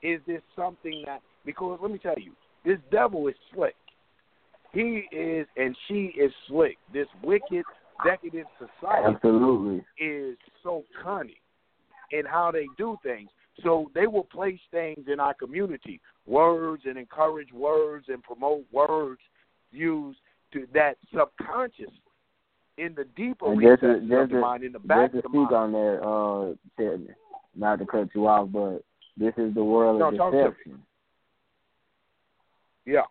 Is this something that? Because let me tell you, this devil is slick. He is, and she is slick. This wicked, decadent society Absolutely. is so cunning in how they do things. So they will place things in our community, words and encourage words and promote words used to that subconscious in the deeper And recesses to, of the mind, in the back just of to the speak mind. on that, uh, Ted, not to cut you off, but this is the world No, of talk to me. deception. Yeah,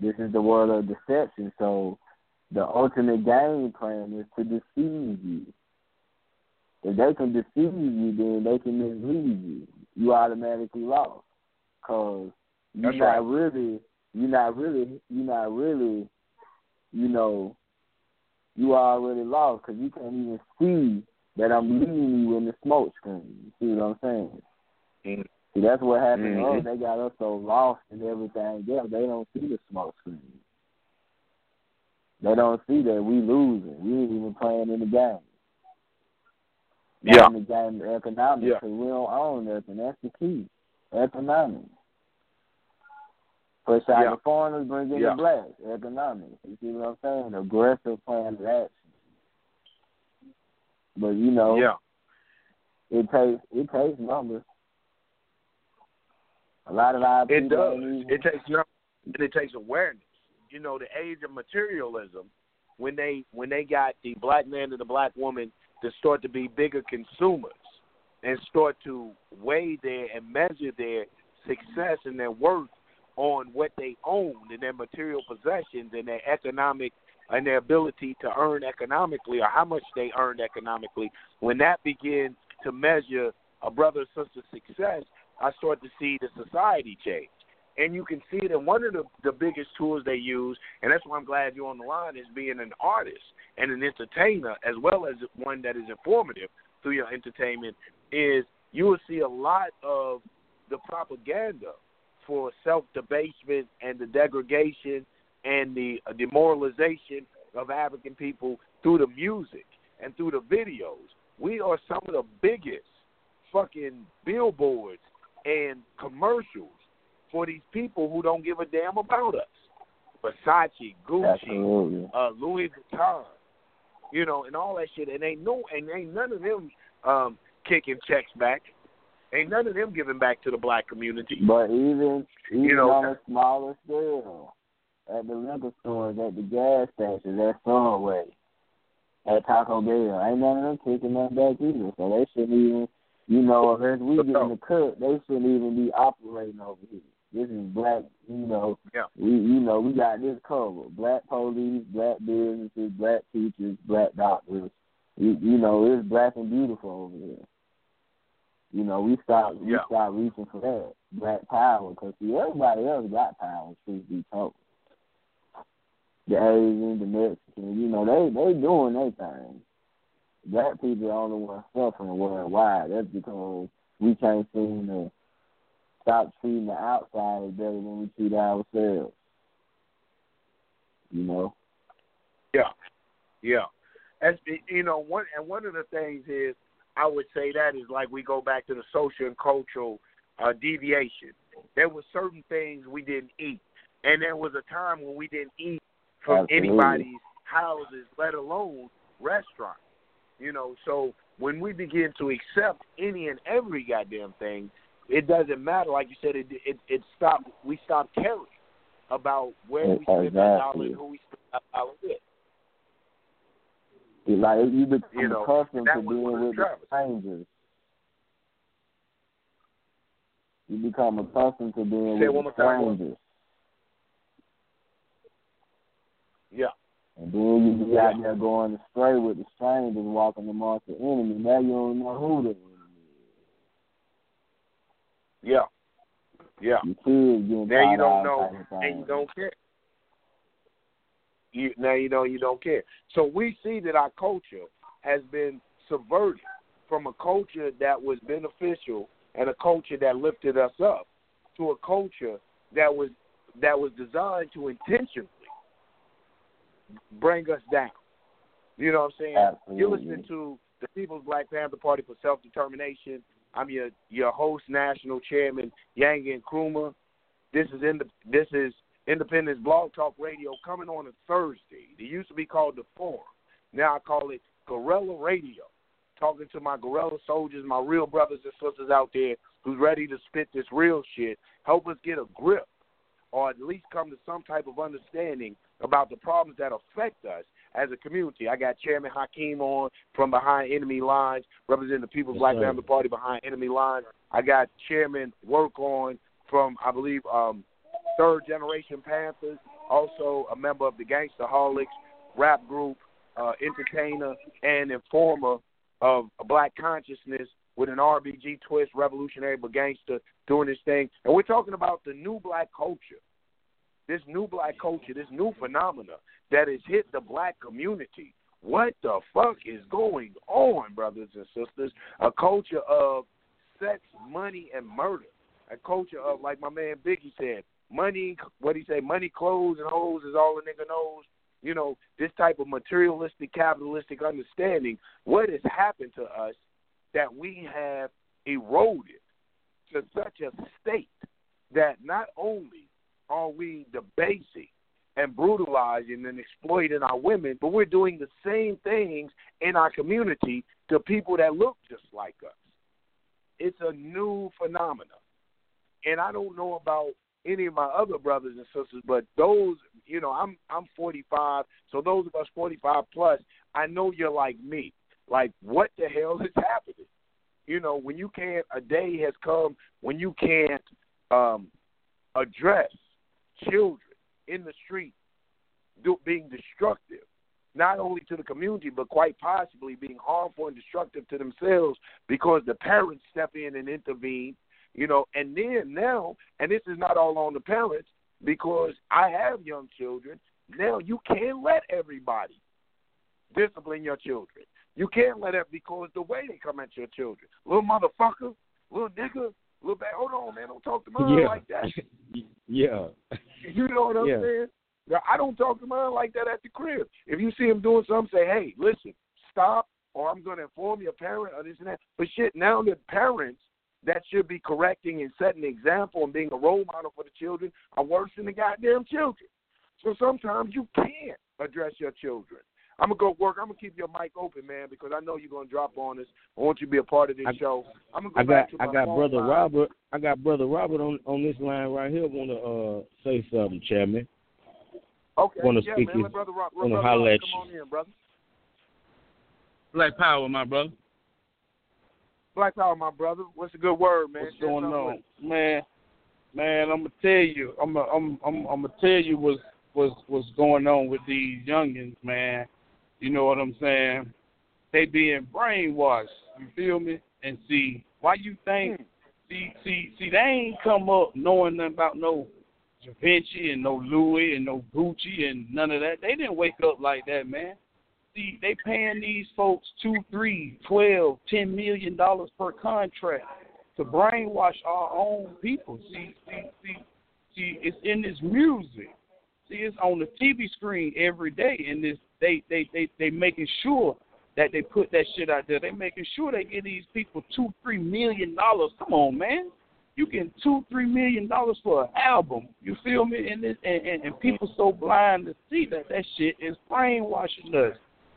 This is the world of deception. So the ultimate game plan is to deceive you. If they can deceive you, then they can mislead you. You automatically lost, cause you're That's not right. really, you're not really, you're not really, you know, you already lost because you can't even see that I'm leading you in the smoke screen. You see what I'm saying? Mhm. See, that's what happened Mhm. us. They got us so lost in everything else. They don't see the smoke screen. They don't see that we losing. We ain't even playing in the game. Yeah. in the game of economics Yeah. we don't own nothing. That's the key. Economics. Push out Yeah. the foreigners, bring in Yeah. the blacks. Economics. You see what I'm saying? Aggressive plan of action. But you know, yeah, it takes it takes numbers. A lot of our it does. even- It takes and it takes awareness. You know, the age of materialism, when they when they got the black man and the black woman to start to be bigger consumers and start to weigh their and measure their success and their worth on what they own and their material possessions and their economic and their ability to earn economically or how much they earned economically, when that begins to measure a brother or sister's success, I start to see the society change. And you can see it in one of the, the biggest tools they use, and that's why I'm glad you're on the line, is being an artist and an entertainer, as well as one that is informative through your entertainment, is you will see a lot of the propaganda for self debasement and the degradation and the uh, demoralization of African people through the music and through the videos. We are some of the biggest fucking billboards and commercials for these people who don't give a damn about us. Versace, Gucci, Absolutely. uh, Louis Vuitton, you know, and all that shit. And ain't no, and ain't none of them um, kicking checks back. Ain't none of them giving back to the black community. But even even You know, on a smaller scale, at the liquor stores, at the gas stations, at Subway, at Taco Bell, ain't none of them kicking that back either. So they shouldn't even, you know, unless we get in the cut, they shouldn't even be operating over here. This is black, you know. Yeah. We, you know, we got this covered. Black police, black businesses, black teachers, black doctors. You, you know, it's black and beautiful over here. You know, we we Yeah. stopped reaching for that black power because see everybody else got power. Truth be told, the Asians, the Mexicans, you know, they they doing their thing. Black people are the only ones suffering worldwide. That's because we can't seem to stop treating the outsiders better than we treat ourselves. You know. Yeah, yeah, as you know, one and one of the things is I would say that is like we go back to the social and cultural uh, deviation. There were certain things we didn't eat, and there was a time when we didn't eat from Absolutely. anybody's houses, let alone restaurants. You know, so when we begin to accept any and every goddamn thing, it doesn't matter. Like you said, it it, it stopped. We stopped caring about where we spend our dollar and who we spend our dollar with. It's like you become You know, accustomed to being one of the with the strangers. You become accustomed to being Say with the strangers. Yeah. And then you be out there going astray with the strangers, walking amongst the enemy. Now you don't know who they enemy Yeah. Yeah. Your kids getting Now you don't know, and you don't care. You now you know you don't care. So we see that our culture has been subverted from a culture that was beneficial and a culture that lifted us up to a culture that was that was designed to intentionally bring us down. You know what I'm saying? Absolutely. You're listening to the People's Black Panther Party for Self Determination. I'm your your host, national chairman, Yanga Nkrumah. This is in the this is Independence Blog Talk Radio coming on a Thursday. It used to be called the Forum. Now I call it Guerrilla Radio. Talking to my guerrilla soldiers, my real brothers and sisters out there who's ready to spit this real shit. Help us get a grip or at least come to some type of understanding about the problems that affect us as a community. I got Chairman Hakeem on from Behind Enemy Lines, representing the People's Yes, Black. Panther Party Behind Enemy Lines. I got Chairman Work On from, I believe, um, Third Generation Panthers, also a member of the Gangsterholics rap group, uh, entertainer, and informer of a Black consciousness with an RBG twist, revolutionary but gangster, doing this thing. And we're talking about the new black culture this new black culture, this new phenomena that has hit the black community. What the fuck is going on, brothers and sisters? A culture of sex, money, and murder. A culture of, like my man Biggie said, money, what he say, money, clothes, and hoes is all a nigga knows. You know, this type of materialistic, capitalistic understanding. What has happened to us that we have eroded to such a state that not only are we debasing and brutalizing and exploiting our women, but we're doing the same things in our community to people that look just like us. It's a new phenomenon. And I don't know about any of my other brothers and sisters, but those, you know, I'm I'm 45, so those of us 45 plus, I know you're like me. Like, what the hell is happening? You know, when you can't, a day has come when you can't um, address children in the street do, being destructive, not only to the community, but quite possibly being harmful and destructive to themselves because the parents step in and intervene, you know, and then now, and this is not all on the parents because I have young children, now you can't let everybody discipline your children. You can't let it because the way they come at your children. Little motherfucker, little nigga, little bad. Hold on, man. Don't talk to mine yeah. like that. yeah. You know what I'm Yeah. saying? Now, I don't talk to mine like that at the crib. If you see him doing something, say, hey, listen, stop, or I'm going to inform your parent or this and that. But shit, now the parents that should be correcting and setting an example and being a role model for the children are worse than the goddamn children. So sometimes you can't address your children. I'm gonna go work. I'm gonna keep your mic open, man, because I know you're gonna drop on us. I want you to be a part of this I- show. I'm gonna go I back got to I got brother line. Robert. I got brother Robert on on this line right here. Want to uh say something, Chairman? Okay, wanna yeah, speak man. is- brother Rob, wanna holler Rob at come you. on in, brother. Black Power, my brother. Black Power, my brother. What's a good word, man? What's Share going on, with man? Man, I'm gonna tell you, I'm gonna, I'm, I'm, I'm gonna tell you what's, what's, what's going on with these youngins, man. You know what I'm saying? They being brainwashed. You feel me? And see, Why you think? See, see, see, they ain't come up knowing nothing about no Da Vinci and no Louis and no Gucci and none of that. They didn't wake up like that, man. See, they paying these folks two, three, twelve, ten million dollars per contract to brainwash our own people. See, see, see, see, it's in this music. See, it's on the TV screen every day, and this they they they they making sure that they put that shit out there. They making sure they give these people two, three million dollars. Come on, man. You get two, three million dollars for an album. You feel me? And, this, and and and people so blind to see that that shit is brainwashing us.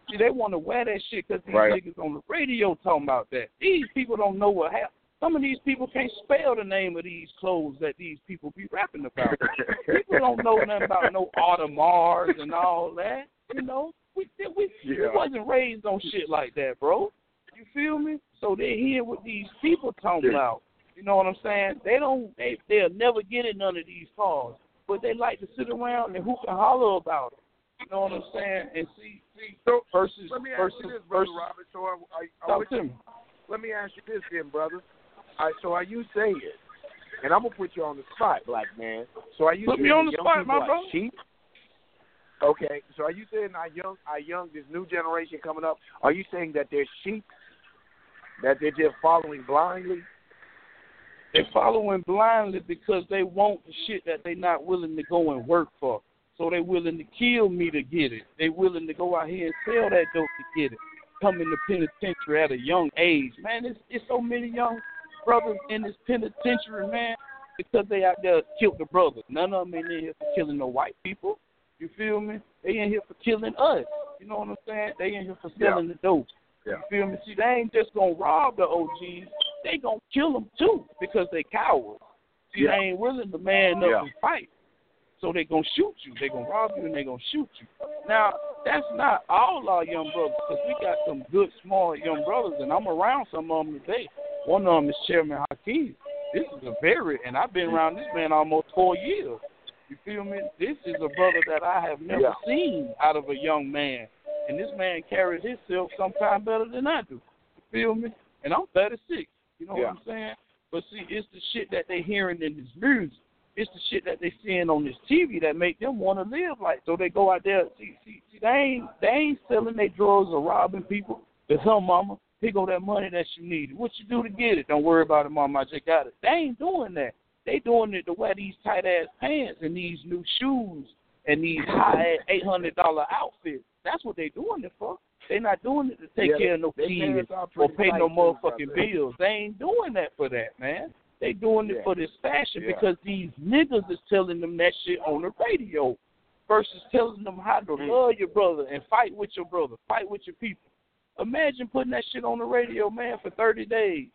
See, they want to wear that shit because these Right. niggas on the radio talking about that. These people don't know what happened. Some of these people can't spell the name of these clothes that these people be rapping about. people don't know nothing about no Audemars and all that. You know, we we we Yeah. wasn't raised on shit like that, bro. You feel me? So they hear what these people talking Yeah. about. You know what I'm saying? They don't. They they'll never get in none of these cars, but they like to sit around and hoop and holler about it. You know what I'm saying? And see, see So, versus Let me ask versus you this, brother versus. Robert. So I, I, I Talk want to you- me. let me ask you this then, brother. Right, so are you saying, and I'm gonna put you on the spot, black man. So are you Put me saying on the spot, my are brother. Sheep? Okay, so are you saying our young, our young, this new generation coming up? Are you saying that they're sheep? That they're just following blindly? They're following blindly because they want the shit that they're not willing to go and work for. So they're willing to kill me to get it. They're willing to go out here and sell that dope to get it. Come in the penitentiary at a young age. Man, it's, it's so many young brothers in this penitentiary, man, because they out there killed the brothers. None of them in here for killing no white people. You feel me? They in here for killing us. You know what I'm saying? They in here for selling the dope. Yeah. You feel me? See, they ain't just gonna rob the OGs. They gonna kill them too because they cowards. See, Yeah. they ain't willing to man up Yeah. and fight. So they gonna shoot you. They gonna rob you and they gonna shoot you. Now that's not all our young brothers because we got some good, smart young brothers, and I'm around some of them today. One of them is Chairman Hakeem. This is a very, and I've been around this man almost four years. You feel me? This is a brother that I have never Yeah. seen out of a young man, and this man carries himself sometimes better than I do. You feel me? And I'm 36. You know Yeah. what I'm saying? But see, it's the shit that they're hearing in this music. It's the shit that they're seeing on this TV that make them want to live like. So they go out there. See, see, see, they ain't they ain't selling their drugs or robbing people. It's her mama. Here go that money that you needed. What you do to get it? Don't worry about it, mama. I just got it. They ain't doing that. They doing it to wear these tight ass pants and these new shoes and these high eight hundred dollar outfits. That's what they doing it for. They not doing it to take Yeah, care of no kids or pay no motherfucking brother. bills. They ain't doing that for that, man. They doing it Yeah. for this fashion Yeah. because these niggas is telling them that shit on the radio versus telling them how to Mm. love your brother and fight with your brother, fight with your people. Imagine putting that shit on the radio, man, for 30 days.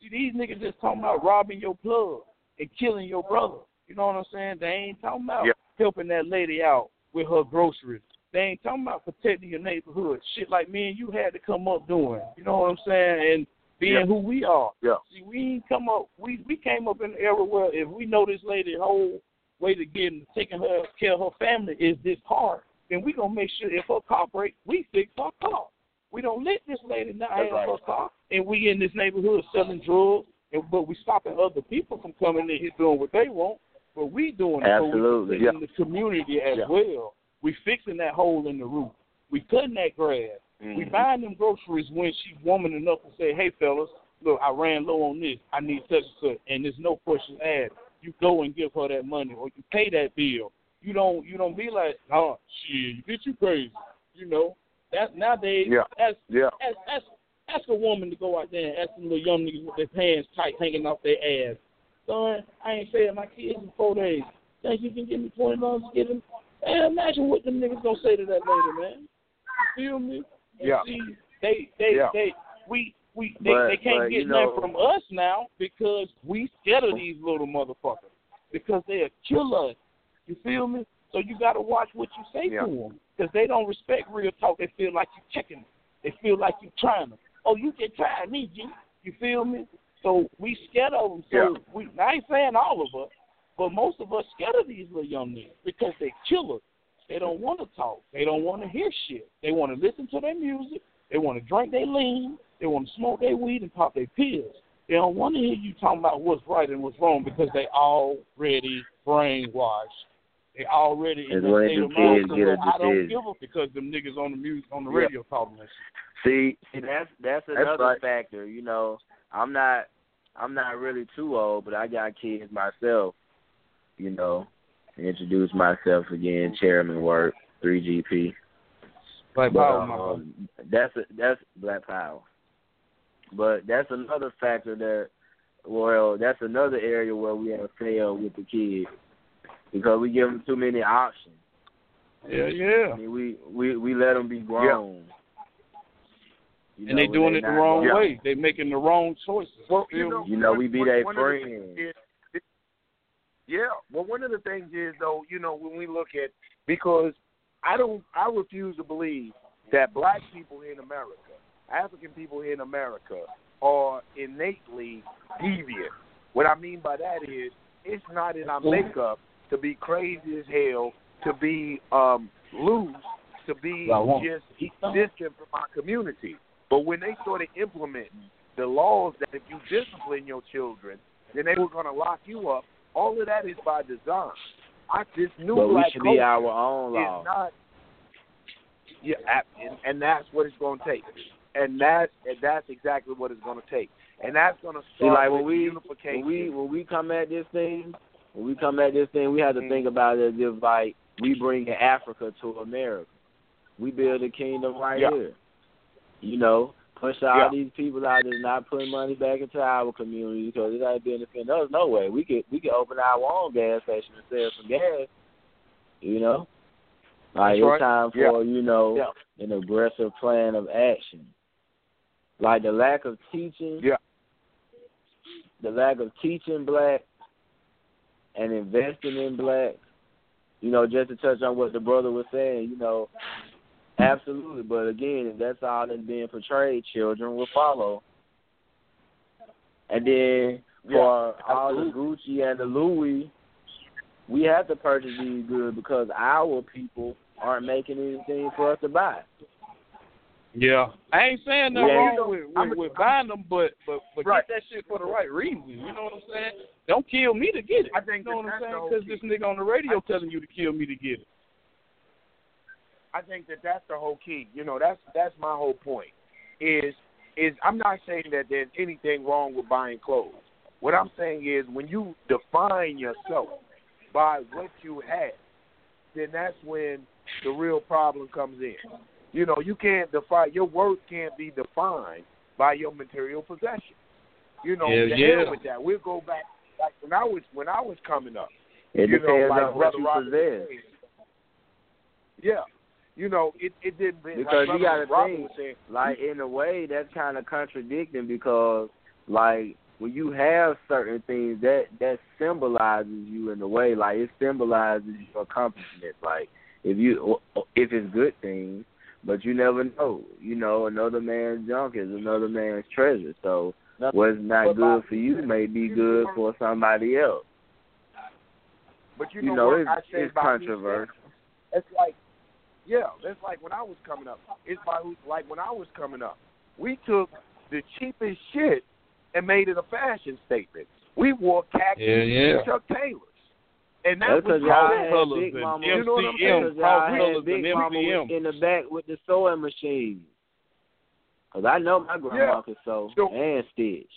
See, these niggas just talking about robbing your plug and killing your brother. You know what I'm saying? They ain't talking about Yeah. helping that lady out with her groceries. They ain't talking about protecting your neighborhood. Shit like me and you had to come up doing. You know what I'm saying? And being Yeah. who we are. Yeah. See, we ain't come up. We we came up in an era where if we know this lady whole way to get taking her care of her family is this car, then we gonna make sure if her car break, we fix her car. We don't let this lady not have right. her car, and we in this neighborhood selling drugs, and but we stopping other people from coming in here doing what they want. But we doing it, Absolutely. so we in the community as Yeah. well. We fixing that hole in the roof. We cutting that grass. We Mhm. buying them groceries when she's woman enough to say, "Hey, fellas, look, I ran low on this. I need such and such," and there's no questions asked. You go and give her that money, or you pay that bill. You don't. You don't be like, "Oh, shit, get you crazy." You know. That nowadays, Yeah. that's Yeah. ask, ask, ask a woman to go out there and ask them little young niggas with their pants tight hanging off their ass. Son, I ain't fed my kids in four days. Think you can give me twenty dollars to get them? Man, imagine what them niggas gonna say to that lady, man. You feel me? And Yeah. See, they, they, Yeah. they, we, we, they, But- they can't but, get you know- nothing from us now because we scared of these little motherfuckers because they'll kill us. You feel me? So you got to watch what you say Yeah. to them because they don't respect real talk. They feel like you're checking them. They feel like you're trying them. Oh, you can try me, G. You feel me? So we scared of them. So Yeah. we, I ain't saying all of us, but most of us scared of these little young niggas because they killers. They don't want to talk. They don't want to hear shit. They want to listen to their music. They want to drink their lean. They want to smoke their weed and pop their pills. They don't want to hear you talking about what's right and what's wrong because they already brainwashed. They already in the state of mind kids to get a where I don't give a because them niggas on the music on the Yeah. radio talking that shit. See, see that's that's another right. factor. You know, I'm not I'm not really too old, but I got kids myself. You know, introduce myself again, chairman work, three GP. Black But, power, my brother. um, that's a, that's Black Power. But that's another factor that, well, that's another area where we have failed with the kids because we give them too many options. Yeah, mm-hmm. yeah. I mean, we we we let them be grown. You And know, they when doing it the wrong grown. way. They making the wrong choices. Well, you know, You know, one- we be one- their one of the is- yeah, well, one of the things is though, you know, when we look at because I don't, I refuse to believe that black people in America, African people in America, are innately deviant. What I mean by that is, it's not in our makeup to be crazy as hell, to be um loose, to be just distant from our community. But when they started implementing the laws that if you discipline your children, then they were going to lock you up. All of that is by design. I just knew But we should be our own law. not. Yeah, and, and that's what it's going to take, and that and that's exactly what it's going to take, and that's going to See, start like with when we unification. when we when we come at this thing, when we come at this thing, we have to think mm-hmm. about it as if like we bring Africa to America. We build a kingdom right Yeah. here. You know, push all Yeah. these people out that's not putting money back into our community because it ain't benefiting us no way. We could we could open our own gas station and sell some gas. You know, like That's it's right. time for Yeah. you know Yeah. an aggressive plan of action. Like the lack of teaching. Yeah. The lack of teaching black and investing in black. You know, just to touch on what the brother was saying, you know, absolutely. But again, if that's all that's being portrayed, children will follow. And then for all the Gucci and the Louis, we have to purchase these goods because our people aren't making anything for us to buy. Yeah, I ain't saying nothing Yeah. wrong with, I'm with, with buying them, but but but Right. get that shit for the right reason. You know what I'm saying? Don't kill me to get it. I think you know what I'm that's saying? the whole Because this nigga on the radio telling you to kill me to get it. I think that that's the whole key. You know, that's that's my whole point. Is is I'm not saying that there's anything wrong with buying clothes. What I'm saying is when you define yourself by what you have, then that's when the real problem comes in. You know, you can't define your worth can't be defined by your material possession. You know, Yeah, the yeah. hell with that. We'll go back like when I was when I was coming up. It you depends know, like on what Brother you Robert possess. was. Yeah. You know, it it didn't like Because you gotta Robert think, saying, like in a way that's kind of contradicting because like when you have certain things that that symbolizes you in a way like it symbolizes your accomplishments like if you if it's good things but you never know you know another man's junk is another man's treasure so what's not good for you may be good for somebody else But you you know, know what it's, I say it's about me, controversial It's like, yeah, it's like when I was coming up. It's by who- like when I was coming up. We took the cheapest shit and made it a fashion statement. We wore khaki Yeah, yeah. and Chuck Taylors, and that That's was because y'all how- had colors and Mama. You know what I'm saying? MCM, cross colors and MCM. in the back with the sewing machine. Cause I know my grandma Yeah. could sew So- and stitch,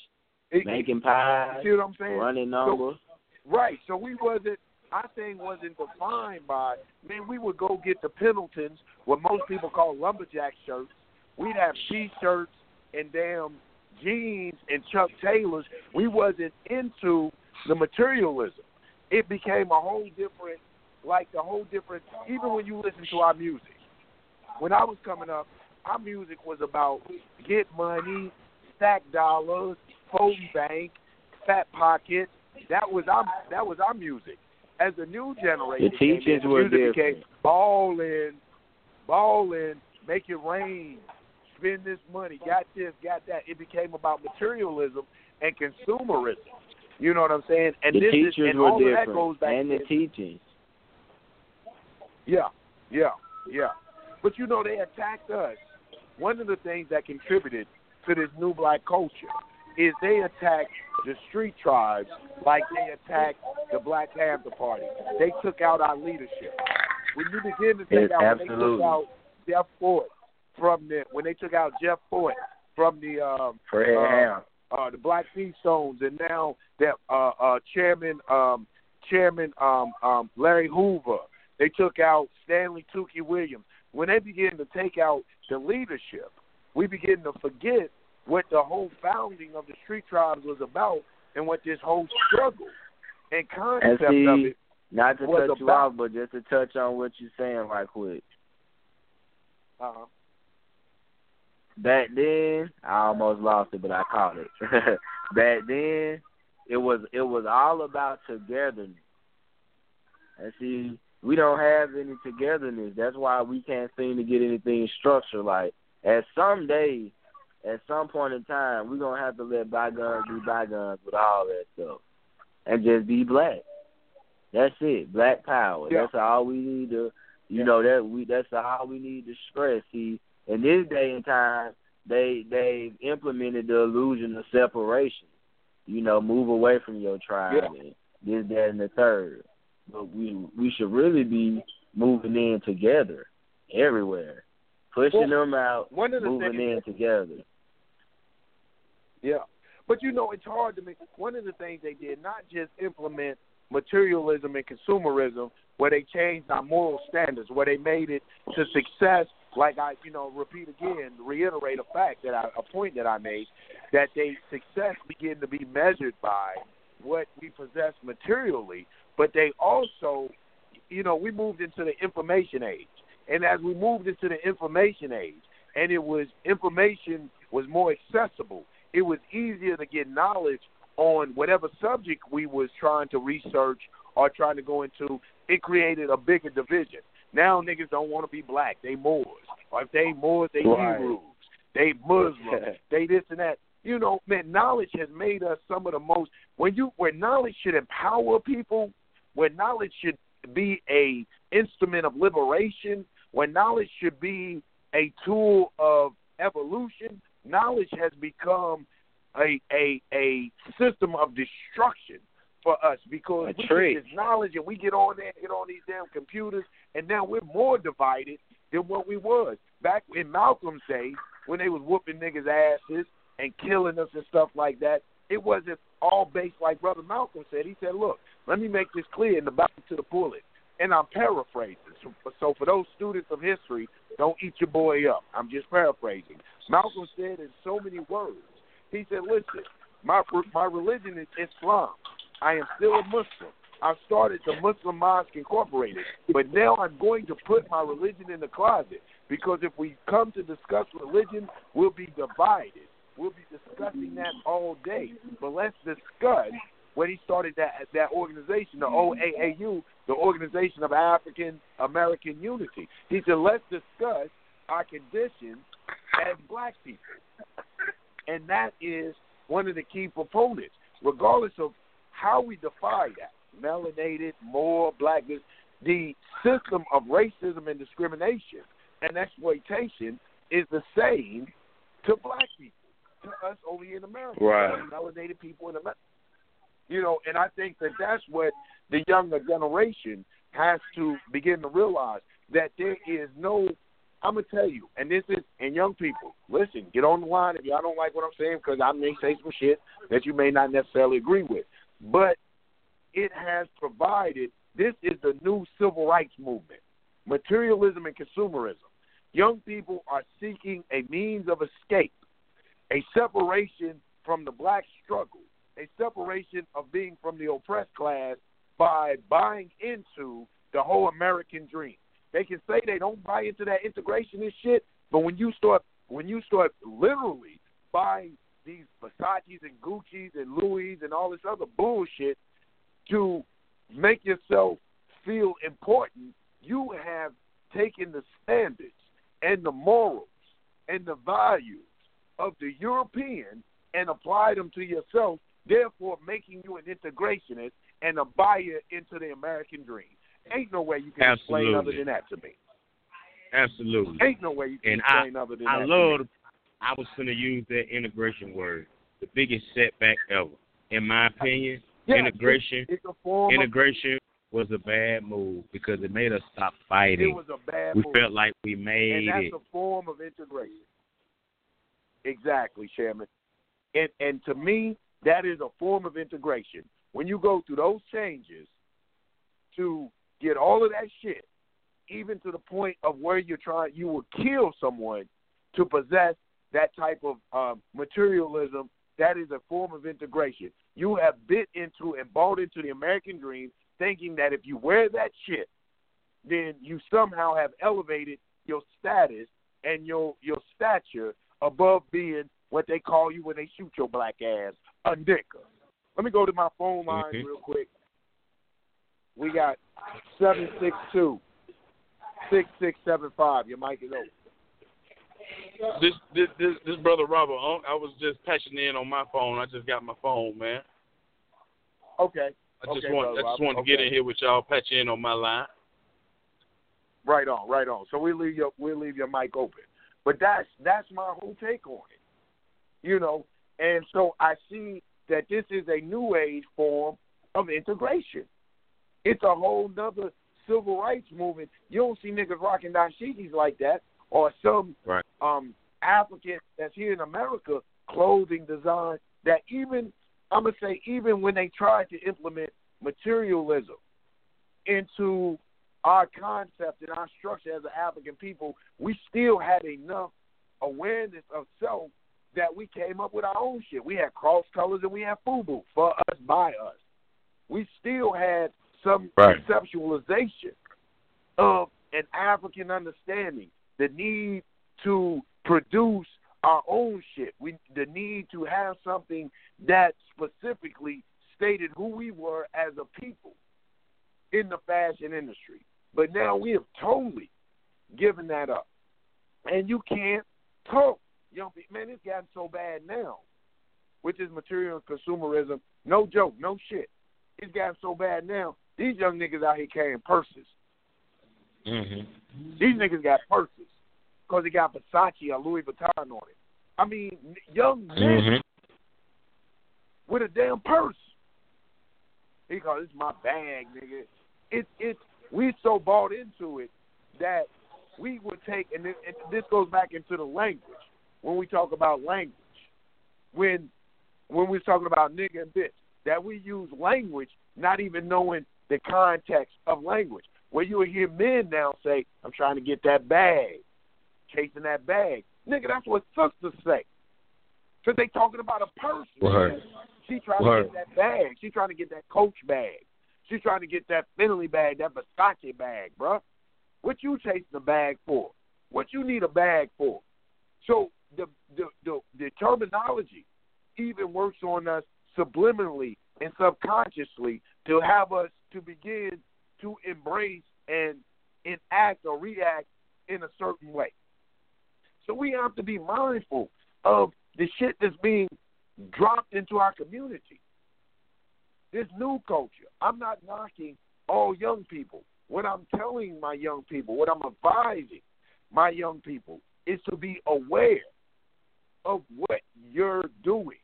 it- making pies, See what I'm saying? running numbers. Right. So we wasn't. Our thing wasn't defined by. Man, we would go get the Pendletons, what most people call lumberjack shirts. We'd have T-shirts and damn jeans and Chuck Taylors. We wasn't into the materialism. It became a whole different, like the whole different. Even when you listen to our music, when I was coming up, our music was about get money, stack dollars, home bank, fat pockets. That was our that was our music. As the new generation, The teachings were music different. became ballin', ballin', make it rain, spend this money, got this, got that. It became about materialism and consumerism. You know what I'm saying? And the this is teachers and were all of that different, goes back and the teachings. yeah, yeah, yeah. But you know, they attacked us. One of the things that contributed to this new black culture is they attacked the street tribes like they attacked the Black Panther Party. They took out our leadership. When you begin to take out, when they took out Jeff Fort from the, when they took out Jeff Fort from the um, Fred uh, Ham. Uh, the Black Sea Stones, and now that uh, uh, Chairman um, Chairman um, um, Larry Hoover, they took out Stanley Tookie Williams. When they begin to take out the leadership, we begin to forget what the whole founding of the street tribes was about, and what this whole struggle and And concept of see, it. not to was you about- off, but just to touch on what you're saying right quick. Uh, Back then, I almost lost it, but I caught it. Back then, it was it was all about togetherness. And see, we don't have any togetherness. That's why we can't seem to get anything structured. Like at some day, at some point in time, we're gonna have to let bygones be bygones with all that stuff, and just be black. That's it. Black power. Yeah. That's all we need to. You know that we. That's all we need to stress. See, in this day and time, they they implemented the illusion of separation. You know, move away from your tribe Yeah. and this, that, and the third. But we we should really be moving in together, everywhere, pushing Well, them out, one of the moving things- in together. Yeah. But you know, it's hard to make one of the things they did not just implement materialism and consumerism where they changed our moral standards, where they made it to success like I you know, repeat again, reiterate a fact that I a point that I made, that they success begin to be measured by what we possess materially, but they also you know, we moved into the information age. And as we moved into the information age and it was information was more accessible it was easier to get knowledge on whatever subject we was trying to research or trying to go into. It created a bigger division. Now niggas don't want to be black. They Moors. Or if they Moors, they Right. Hebrews. They Muslims. they this and that. You know, man, knowledge has made us some of the most when you where knowledge should empower people, where knowledge should be a instrument of liberation, where knowledge should be a tool of evolution, knowledge has become a a a system of destruction for us because A we tree. get this knowledge and we get on there, get on these damn computers, and now we're more divided than what we was back in Malcolm's day when they was whooping niggas' asses and killing us and stuff like that. It wasn't all based like Brother Malcolm said. He said, "Look, let me make this clear in the Ballot or the Bullet." And I'm paraphrasing. So, so for those students of history, don't eat your boy up. I'm just paraphrasing. Malcolm said in so many words. He said, "Listen, my my religion is Islam. I am still a Muslim. I've started the Muslim Mosque Incorporated, but now I'm going to put my religion in the closet because if we come to discuss religion, we'll be divided. We'll be discussing that all day. But let's discuss when he started that that organization, the OAAU, the Organization of African American Unity. He said, let's discuss our conditions as black people. And that is one of the key proponents, regardless of how we define that melanated, more black, this- the system of racism and discrimination and exploitation is the same to black people, to us only in America, Right. melanated people in America. You know, and I think that that's what the younger generation has to begin to realize that there is no. I'm gonna tell you, and this is, and young people, listen, get on the line if y'all don't like what I'm saying, because I may say some shit that you may not necessarily agree with, but it has provided. This is the new civil rights movement, materialism and consumerism. Young people are seeking a means of escape, a separation from the black struggle, a separation of being from the oppressed class by buying into the whole American dream. They can say they don't buy into that integration and shit, but when you start when you start literally buying these Versace's and Gucci's and Louis and all this other bullshit to make yourself feel important, you have taken the standards and the morals and the values of the European and applied them to yourself, therefore making you an integrationist and a buyer into the American dream. Ain't no way you can explain other than that to me. Absolutely. Ain't no way you can And I, explain other than I that. love. To me. I was going to use that integration word. the biggest setback ever, in my opinion. Yeah, integration, it's, it's a form integration was a bad move because it made us stop Of, it fighting. was a bad We move. felt like we made and that's it. a form of integration. Exactly, Chairman. And and to me, that is a form of integration. When you go through those changes to get all of that shit, even to the point of where you're trying, you will kill someone to possess that type of um, materialism. That is a form of integration. You have bit into and bought into the American dream, thinking that if you wear that shit, then you somehow have elevated your status and your your stature above being what they call you when they shoot your black ass, a nigga. Let me go to my phone line Mhm. real quick. We got seven six two six six seven five. Your mic is open. This this this, this brother Robert, I was just patching in on my phone. I just got my phone, man. Okay. I just Okay, want brother I just wanted to get in here with y'all, patch in on my line. Right on, right on. So we leave your we'll leave your mic open. But that's that's my whole take on it. You know, and so I see that this is a new age form of integration. It's a whole nother civil rights movement. You don't see niggas rocking dashikis like that, or some Right. um African that's here in America clothing design that even I'm gonna say even when they tried to implement materialism into our concept and our structure as an African people, we still had enough awareness of self that we came up with our own shit. We had cross colors and we had FUBU for us by us. We still had some Right. conceptualization of an African understanding, the need to produce our own shit. We the need to have something that specifically stated who we were as a people in the fashion industry. But now we have totally given that up. And you can't talk. Young people, man, it's gotten so bad now, which is material consumerism. No joke, no shit. It's gotten so bad now. These young niggas out here carrying purses. Mhm. These niggas got purses because they got Versace or Louis Vuitton on it. I mean, young men Mhm. with a damn purse. He called this my bag, nigga. It it we so bought into it that we would take and, it, and this goes back into the language when we talk about language. When when we're talking about nigga and bitch, that we use language not even knowing the context of language. Where you will hear men now say, I'm trying to get that bag, chasing that bag. Nigga, that's what sisters say. Because they talking about a person. Word. She trying Word. to get that bag. She trying to get that Coach bag. She's trying to get that Fendi bag, that Versace bag, bruh. What you chasing the bag for? What you need a bag for? So the the the, the terminology even works on us subliminally and subconsciously to have us to begin to embrace and enact or react in a certain way. So we have to be mindful of the shit that's being dropped into our community. This new culture. I'm not knocking all young people. What I'm telling my young people, what I'm advising my young people is to be aware of what you're doing.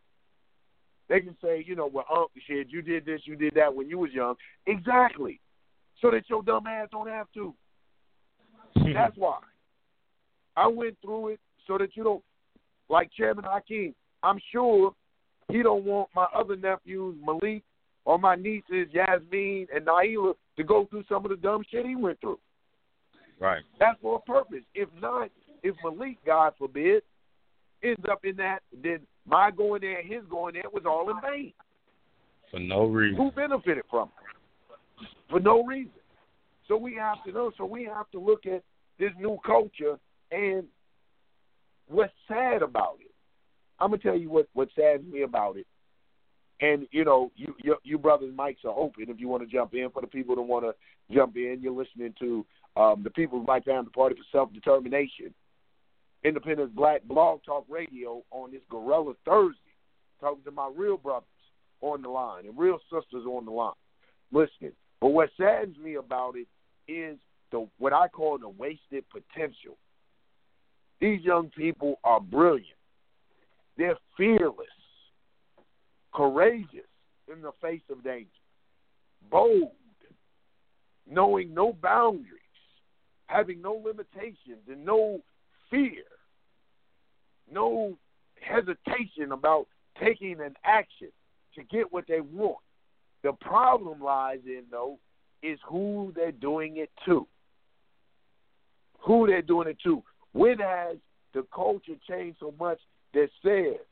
They can say, you know, well, Uncle shit, you did this, you did that when you was young. Exactly. So that your dumb ass don't have to. That's why. I went through it so that you don't like Chairman Hakeem. I'm sure he don't want my other nephews, Malik, or my nieces, Yasmin and Naila, to go through some of the dumb shit he went through. Right. That's for a purpose. If not, if Malik, God forbid, ends up in that, then my going there and his going there was all in vain. For no reason. Who benefited from it? For no reason. So we have to know. So we have to look at this new culture and what's sad about it. I'm gonna tell you what what saddens me about it. And you know, you you, you brothers' mics are open if you want to jump in. For the people that want to jump in, you're listening to um, the People's Black Family Party for Self Determination, Independent Black Blog Talk Radio on this Guerrilla Thursday. Talking to my real brothers on the line and real sisters on the line, listening. But what saddens me about it is the what I call the wasted potential. These young people are brilliant. They're fearless. courageous in the face of danger, bold, knowing no boundaries, having no limitations and no fear, no hesitation about taking an action to get what they want. The problem lies in, though, is who they're doing it to. Who they're doing it to. When has the culture changed so much that says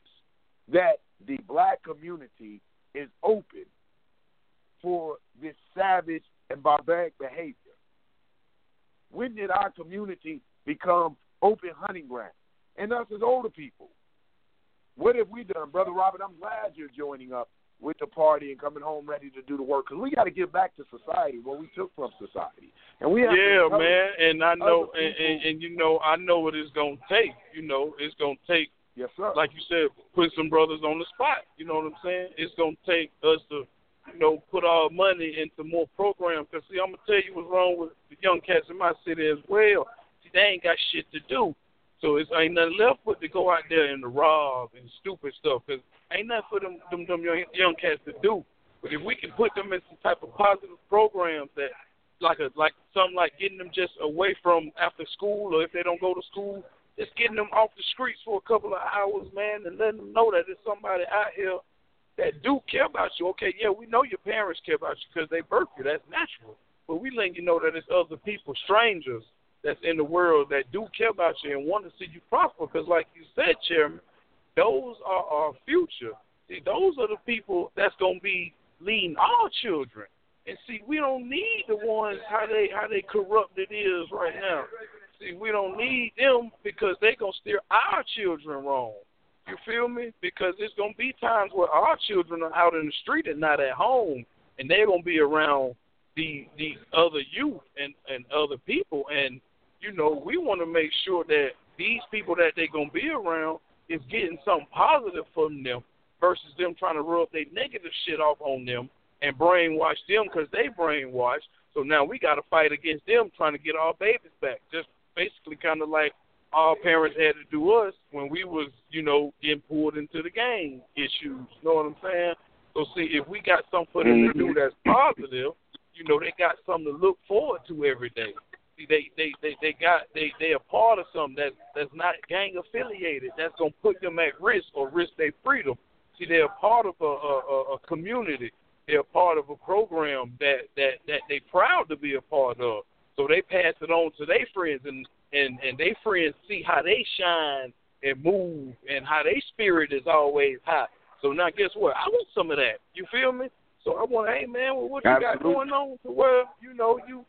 that the black community is open for this savage and barbaric behavior? When did our community become open hunting ground? And us as older people, what have we done, Brother Robert? I'm glad you're joining up with the party and coming home ready to do the work because we got to give back to society what we took from society, and we have yeah, man. And I know, and, and, and you know, I know what it's gonna take. You know, it's gonna take, yes, sir. like you said, put some brothers on the spot. You know what I'm saying? It's gonna take us to, you know, put our money into more programs. Cause see, I'm gonna tell you what's wrong with the young cats in my city as well. See, they ain't got shit to do. So it's ain't nothing left but to go out there and rob and stupid stuff. Cause ain't nothing for them them, them young, young cats to do. But if we can put them in some type of positive programs that, like a like something like getting them just away from after school, or if they don't go to school, just getting them off the streets for a couple of hours, man, and letting them know that there's somebody out here that do care about you. Okay, yeah, we know your parents care about you because they birthed you. That's natural. But we letting you know that there's other people, strangers, that's in the world that do care about you and want to see you prosper. Because, like you said, Chairman, those are our future. See, those are the people that's gonna be leading our children. And see, we don't need the ones how they how they corrupt it is right now. See, we don't need them because they gonna steer our children wrong. You feel me? Because it's gonna be times where our children are out in the street and not at home, and they're gonna be around the the other youth and and other people. And you know, we want to make sure that these people that they're gonna be around is getting something positive from them versus them trying to rub their negative shit off on them and brainwash them because they brainwash. So now we got to fight against them trying to get our babies back. Just basically kind of like our parents had to do us when we was, you know, getting pulled into the gang issues. You know what I'm saying? So see, if we got something for them to do mm-hmm. that's positive, you know, they got something to look forward to every day. See, they they they they got they they a part of something that that's not gang affiliated. That's gonna put them at risk or risk their freedom. See, they're a part of a, a, a community. They're a part of a program that that that they proud to be a part of. So they pass it on to their friends, and and and their friends see how they shine and move, and how their spirit is always high. So now, guess what? I want some of that. You feel me? So I want, hey man, well, what you got going on to where you know you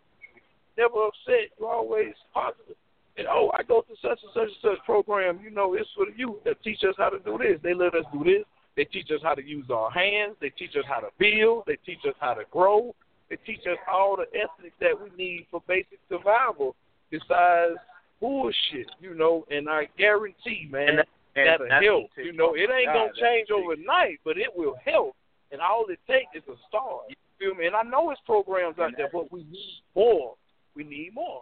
never upset, you're always positive. And oh, I go to such and such and such program. You know, it's for the youth that teach us how to do this. They let us do this. They teach us how to use our hands. They teach us how to build. They teach us how to grow. They teach us all the ethics that we need for basic survival. Besides bullshit, you know. And I guarantee, man, And that- and that'll help. You know, it ain't gonna change overnight, but it will help. And all it takes is a start. You feel me? And I know it's programs out there, but we need more. We need more.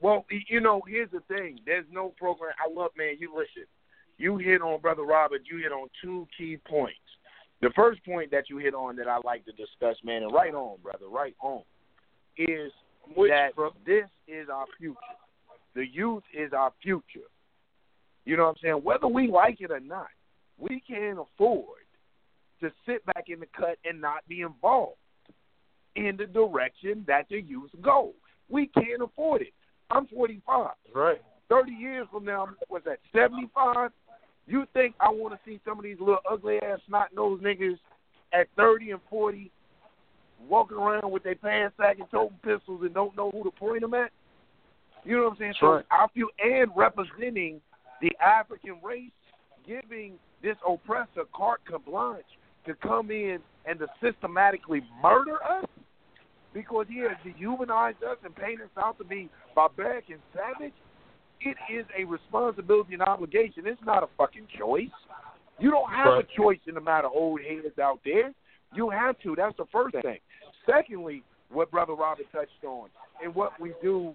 Well, you know, here's the thing. There's no program. I love, man. You listen. You hit on brother Robert. You hit on two key points. The first point that you hit on that I like to discuss, man, and right on, brother, right on, is Which, that bro? this is our future. The youth is our future. You know what I'm saying? Whether we like it or not, we can't afford to sit back in the cut and not be involved in the direction that the youth go. We can't afford it. I'm 45. Right. 30 years from now, I'm what's that, 75? You think I want to see some of these little ugly ass snot nosed niggas at 30 and 40 walking around with their pants sagging, toting pistols, and don't know who to point them at? You know what I'm saying? so right. I feel, and representing the African race, giving this oppressor carte blanche to come in and to systematically murder us because he has dehumanized us and painted us out to be barbaric and savage. It is a responsibility and obligation. It's not a fucking choice. You don't have Right. a choice in the matter of old heads out there. You have to. That's the first thing. Secondly, what Brother Robert touched on, and what we do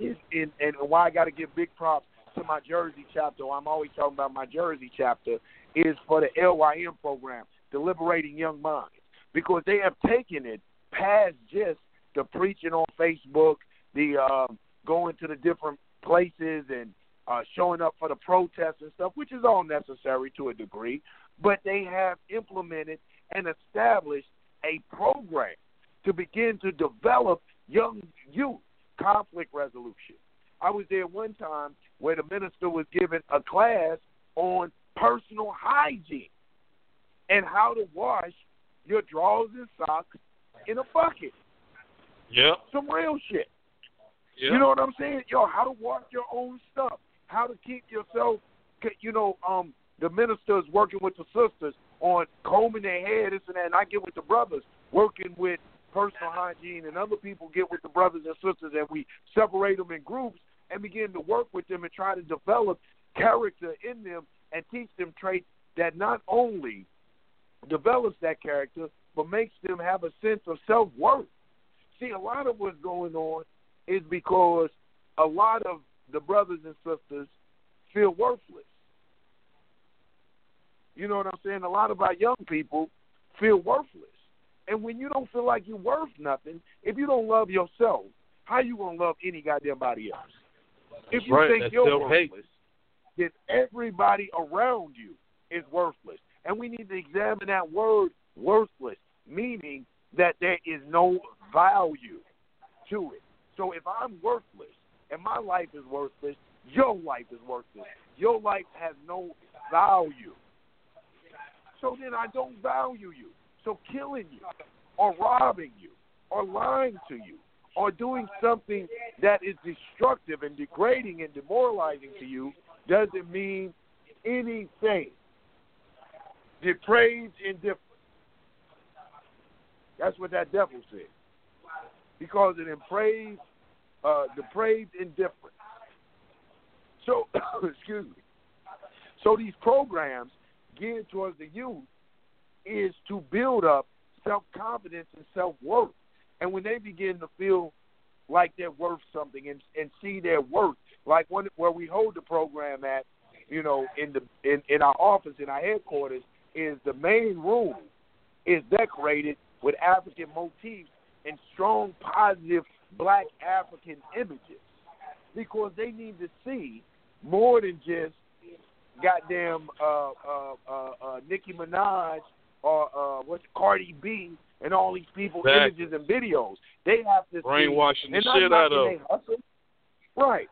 is, in, and why I got to give big props to my Jersey chapter. I'm always talking about my Jersey chapter is for the LYM program. the liberating young minds because they have taken it past just the preaching on Facebook, the um, going to the different places and uh, showing up for the protests and stuff, which is all necessary to a degree. But they have implemented and established a program to begin to develop young youth conflict resolution. I was there one time where the minister was giving a class on personal hygiene and how to wash your drawers and socks in a bucket. Yep. Some real shit. Yep. You know what I'm saying? Yo, how to wash your own stuff, how to keep yourself. You know, um, the ministers working with the sisters on combing their hair, this and that, and I get with the brothers working with personal hygiene, and other people get with the brothers and sisters, and we separate them in groups and begin to work with them and try to develop character in them and teach them traits that not only develops that character, but makes them have a sense of self worth. See, a lot of what's going on is because a lot of the brothers and sisters feel worthless. You know what I'm saying? A lot of our young people feel worthless. And when you don't feel like you're worth nothing, if you don't love yourself, how you gonna love any goddamn body else? If you right. think you're worthless, then everybody around you is worthless. And we need to examine that word worthless, meaning that there is no value to it. So if I'm worthless and my life is worthless, your life is worthless. Your life has no value. So then I don't value you. So killing you or robbing you or lying to you or doing something that is destructive and degrading and demoralizing to you doesn't mean anything. Depraved indifference. That's what that devil said. Because it depraved, uh, depraved indifference. So, excuse me. So these programs geared towards the youth is to build up self confidence and self worth. And when they begin to feel like they're worth something and and see their worth, like where we hold the program at, you know, in the in, in our office in our headquarters, is the main room is decorated with African motifs and strong positive black African images because they need to see more than just goddamn uh, uh, uh, uh, Nicki Minaj or uh, what's Cardi B and all these people Exactly. images and videos. They have to Brainwashing see, the shit out of hustle. Right.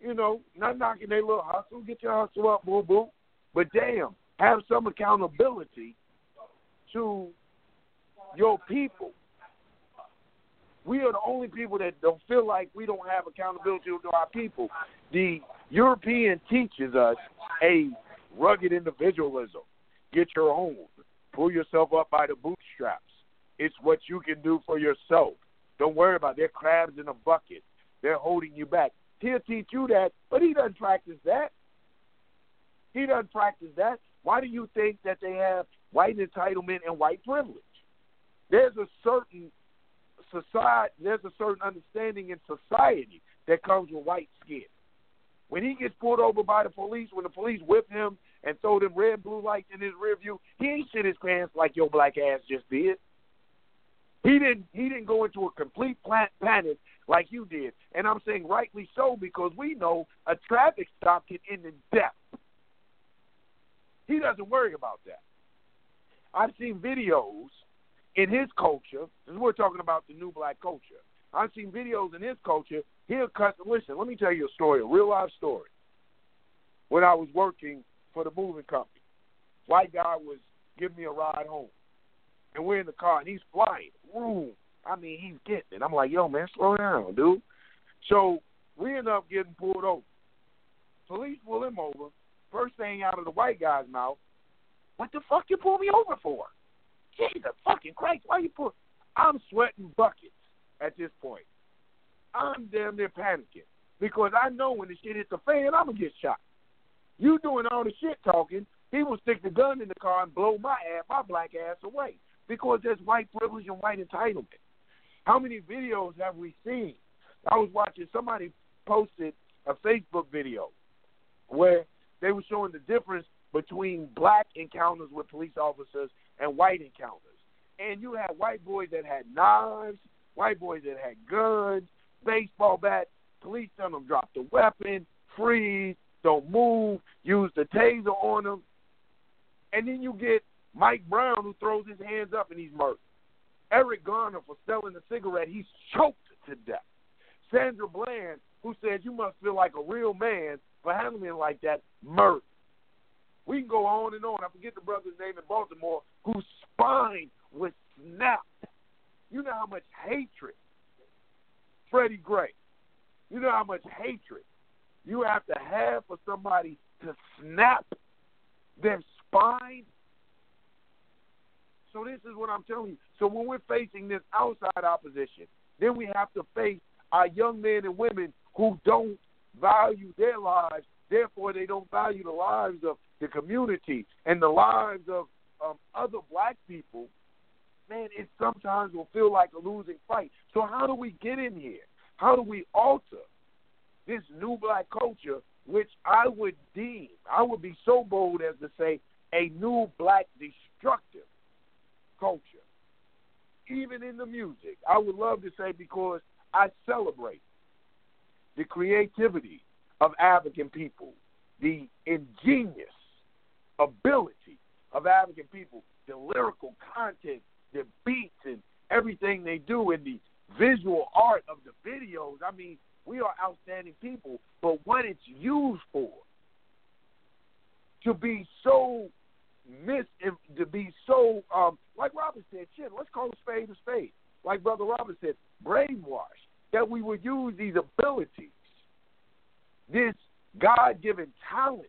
You know, not knocking their little hustle. Get your hustle up, boo boo. But damn, have some accountability to your people. We are the only people that don't feel like we don't have accountability to our people. The European teaches us a rugged individualism. Get your own. Pull yourself up by the bootstraps. It's what you can do for yourself. Don't worry about it. They're crabs in a bucket. They're holding you back. He'll teach you that, but he doesn't practice that. He doesn't practice that. Why do you think that they have white entitlement and white privilege? There's a certain society, there's a certain understanding in society that comes with white skin. When he gets pulled over by the police, when the police whip him and throw them red blue lights in his rear view, he ain't shit his pants like your black ass just did. He didn't. He didn't go into a complete panic like you did, and I'm saying rightly so because we know a traffic stop can end in death. He doesn't worry about that. I've seen videos in his culture. And we're talking about the new black culture. I've seen videos in his culture. He'll cut. Listen, let me tell you a story, a real life story. When I was working for the moving company, white guy was giving me a ride home, and we're in the car, and he's flying. Boom. I mean, he's getting it. I'm like, yo, man, slow down, dude. So we end up getting pulled over. Police pull him over. First thing out of the white guy's mouth, what the fuck you pull me over for? Jesus fucking Christ, why you pull? I'm sweating buckets at this point. I'm damn near panicking because I know when the shit hits the fan, I'm gonna get shot. You doing all the shit talking, he will stick the gun in the car and blow my ass, my black ass away because there's white privilege and white entitlement. How many videos have we seen? I was watching somebody posted a Facebook video where they were showing the difference between black encounters with police officers and white encounters. And you had white boys that had knives, white boys that had guns, baseball bats. Police tell them drop the weapon, freeze, don't move, use the taser on them. And then you get Mike Brown who throws his hands up and he's murdered. Eric Garner for selling a cigarette, he's choked to death. Sandra Bland, who says you must feel like a real man for handling like that, murdered. We can go on and on. I forget the brother's name in Baltimore whose spine was snapped. You know how much hatred, Freddie Gray, you know how much hatred you have to have for somebody to snap their spine? So this is what I'm telling you. So when we're facing this outside opposition, then we have to face our young men and women who don't value their lives. Therefore, they don't value the lives of the community and the lives of um, other black people. Man, it sometimes will feel like a losing fight. So how do we get in here? How do we alter this new black culture, which I would deem, I would be so bold as to say, a new black destructive culture? Even in the music, I would love to say because I celebrate the creativity of African people, the ingenious ability of African people, the lyrical content, the beats, and everything they do, in the visual art of the videos. I mean, we are outstanding people, but what it's used for to be so mis to be so um like Robert said, shit, let's call a spade a spade. Like Brother Robert said, brainwashed that we would use these abilities, this God given talent,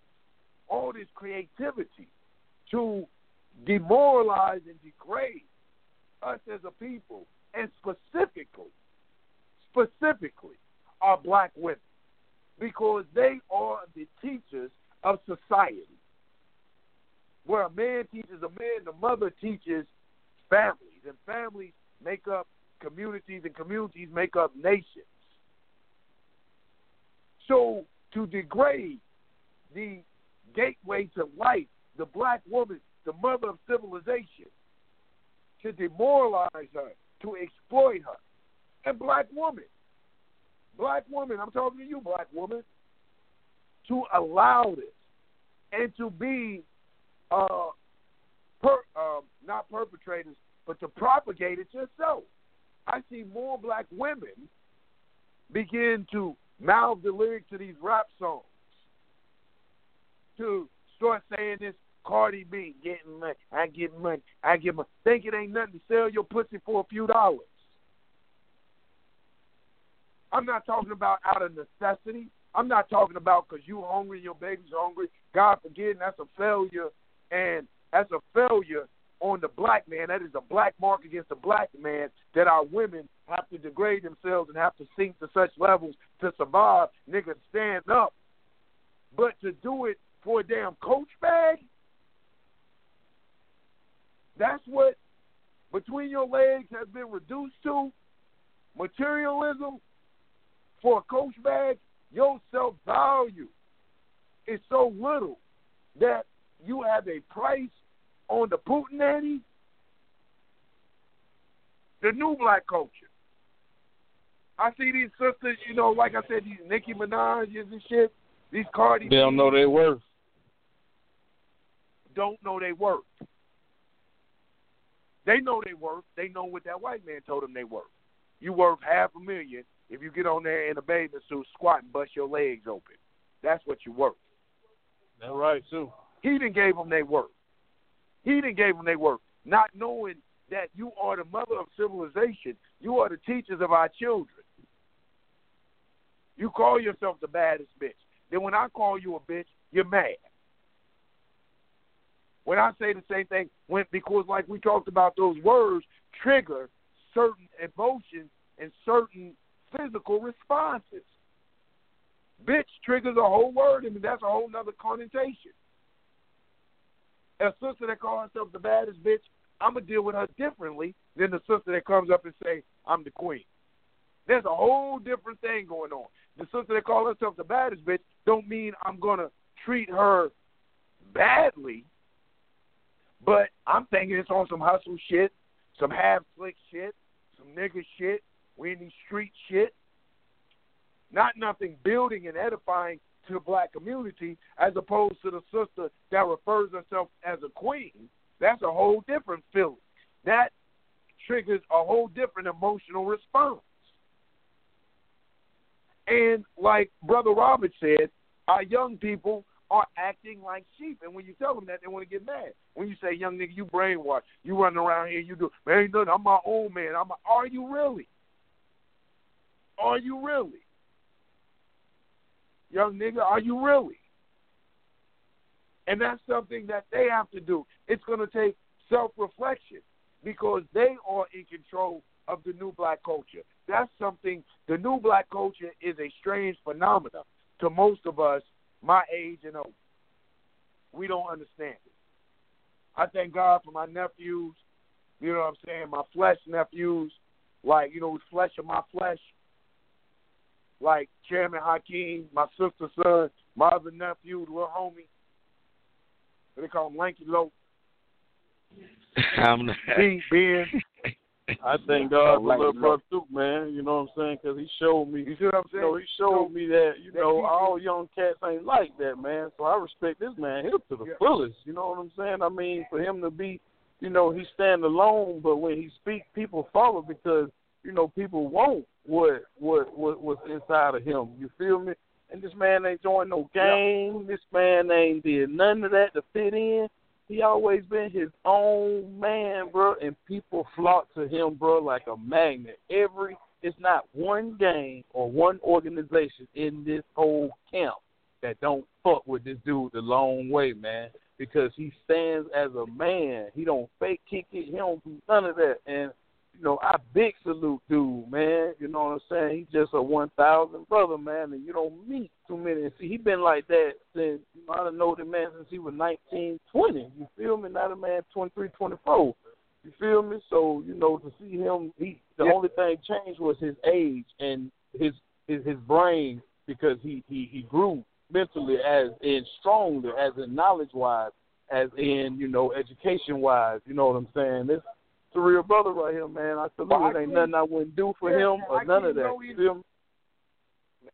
all this creativity to demoralize and degrade us as a people, and specifically, specifically, our black women, because they are the teachers of society. Where a man teaches a man, the mother teaches families, and families make up communities, and communities make up nations. So to degrade the gateway to life, the black woman, the mother of civilization, to demoralize her, to exploit her. And black woman, black woman, I'm talking to you, black woman, to allow this and to be uh, per, uh, not perpetrators, but to propagate it yourself. I see more black women begin to mouth the lyrics to these rap songs, to start saying this Cardi B getting money, I get money, I get money. Think it ain't nothing to sell your pussy for a few dollars. I'm not talking about out of necessity. I'm not talking about because you hungry, your baby's hungry. God forbid, that's a failure, and that's a failure on the black man. That is a black mark against the black man that our women have to degrade themselves and have to sink to such levels to survive. Niggas stand up. But to do it for a damn coach bag, that's what between your legs has been reduced to materialism for a coach bag. Your self value is so little that you have a price on the Putinati, the new black culture. I see these sisters, you know, like I said, these Nicki Minaj's and shit, these Cardi. They don't know their worth. Don't know their worth. They know their worth. They know what that white man told them they worth. You worth half a million if you get on there in a bathing suit, squat and bust your legs open. That's what you worth. That's right too. He didn't gave them their worth. He didn't gave them their work, not knowing that you are the mother of civilization. You are the teachers of our children. You call yourself the baddest bitch. Then when I call you a bitch, you're mad. When I say the same thing, when because like we talked about, those words trigger certain emotions and certain physical responses. Bitch triggers a whole word, I and that's a whole nother connotation a sister that calls herself the baddest bitch, I'm gonna deal with her differently than the sister that comes up and say I'm the queen. There's a whole different thing going on. The sister that calls herself the baddest bitch don't mean I'm gonna treat her badly, But I'm thinking it's on some hustle shit, some half slick shit, some nigga shit, we in these street shit. Not nothing building and edifying to the black community as opposed to the sister that refers herself as a queen. That's a whole different feeling. That triggers a whole different emotional response. And like Brother Robert said, our young people are acting like sheep. And when you tell them that, they want to get mad. When you say, young nigga, you brainwashed, you running around here, you do, man, ain't nothing, I'm my own man. I'm a, are you really? Are you really? Young nigga, are you really? And that's something that they have to do. It's going to take self reflection because they are in control of the new black culture. That's something, the new black culture is a strange phenomenon to most of us my age and older. We don't understand it. I thank God for my nephews, you know what I'm saying, my flesh nephews, like, you know, flesh of my flesh, like Chairman Hakeem, my sister's son, my other nephew, the little homie. They call him Lanky Low. I'm not. Ben, Ben. I thank God for little brother too, man. You know what I'm saying? Because he showed me. You see what I'm saying? You know, he showed So, me that you that know all young cats ain't like that, man. So I respect this man hip to the Yeah. fullest. You know what I'm saying? I mean, for him to be, you know, he stand alone, but when he speak, people follow because you know people want what what what what's inside of him. You feel me? And this man ain't joined no gang. This man ain't did none of that to fit in. He always been his own man, bro, and people flock to him, bro, like a magnet. Every it's not one game or one organization in this whole camp that don't fuck with this dude the long way, man. Because he stands as a man. He don't fake kick it. He don't do none of that. And you know, I big salute dude, man. You know what I'm saying? He's just a one thousand brother, man, and you don't meet too many. See, he been like that since you know, I done know the man since he was nineteen, twenty. You feel me? Not a man twenty three, twenty four. You feel me? So you know, to see him, he the Yeah. only thing changed was his age and his his his brain because he he he grew mentally as in stronger, as in knowledge wise, as in you know education wise. You know what I'm saying? This it's a real brother right here, man. I salute. Well, it. Ain't nothing I wouldn't do for Yeah, him or I none of that. no, You he- feel me?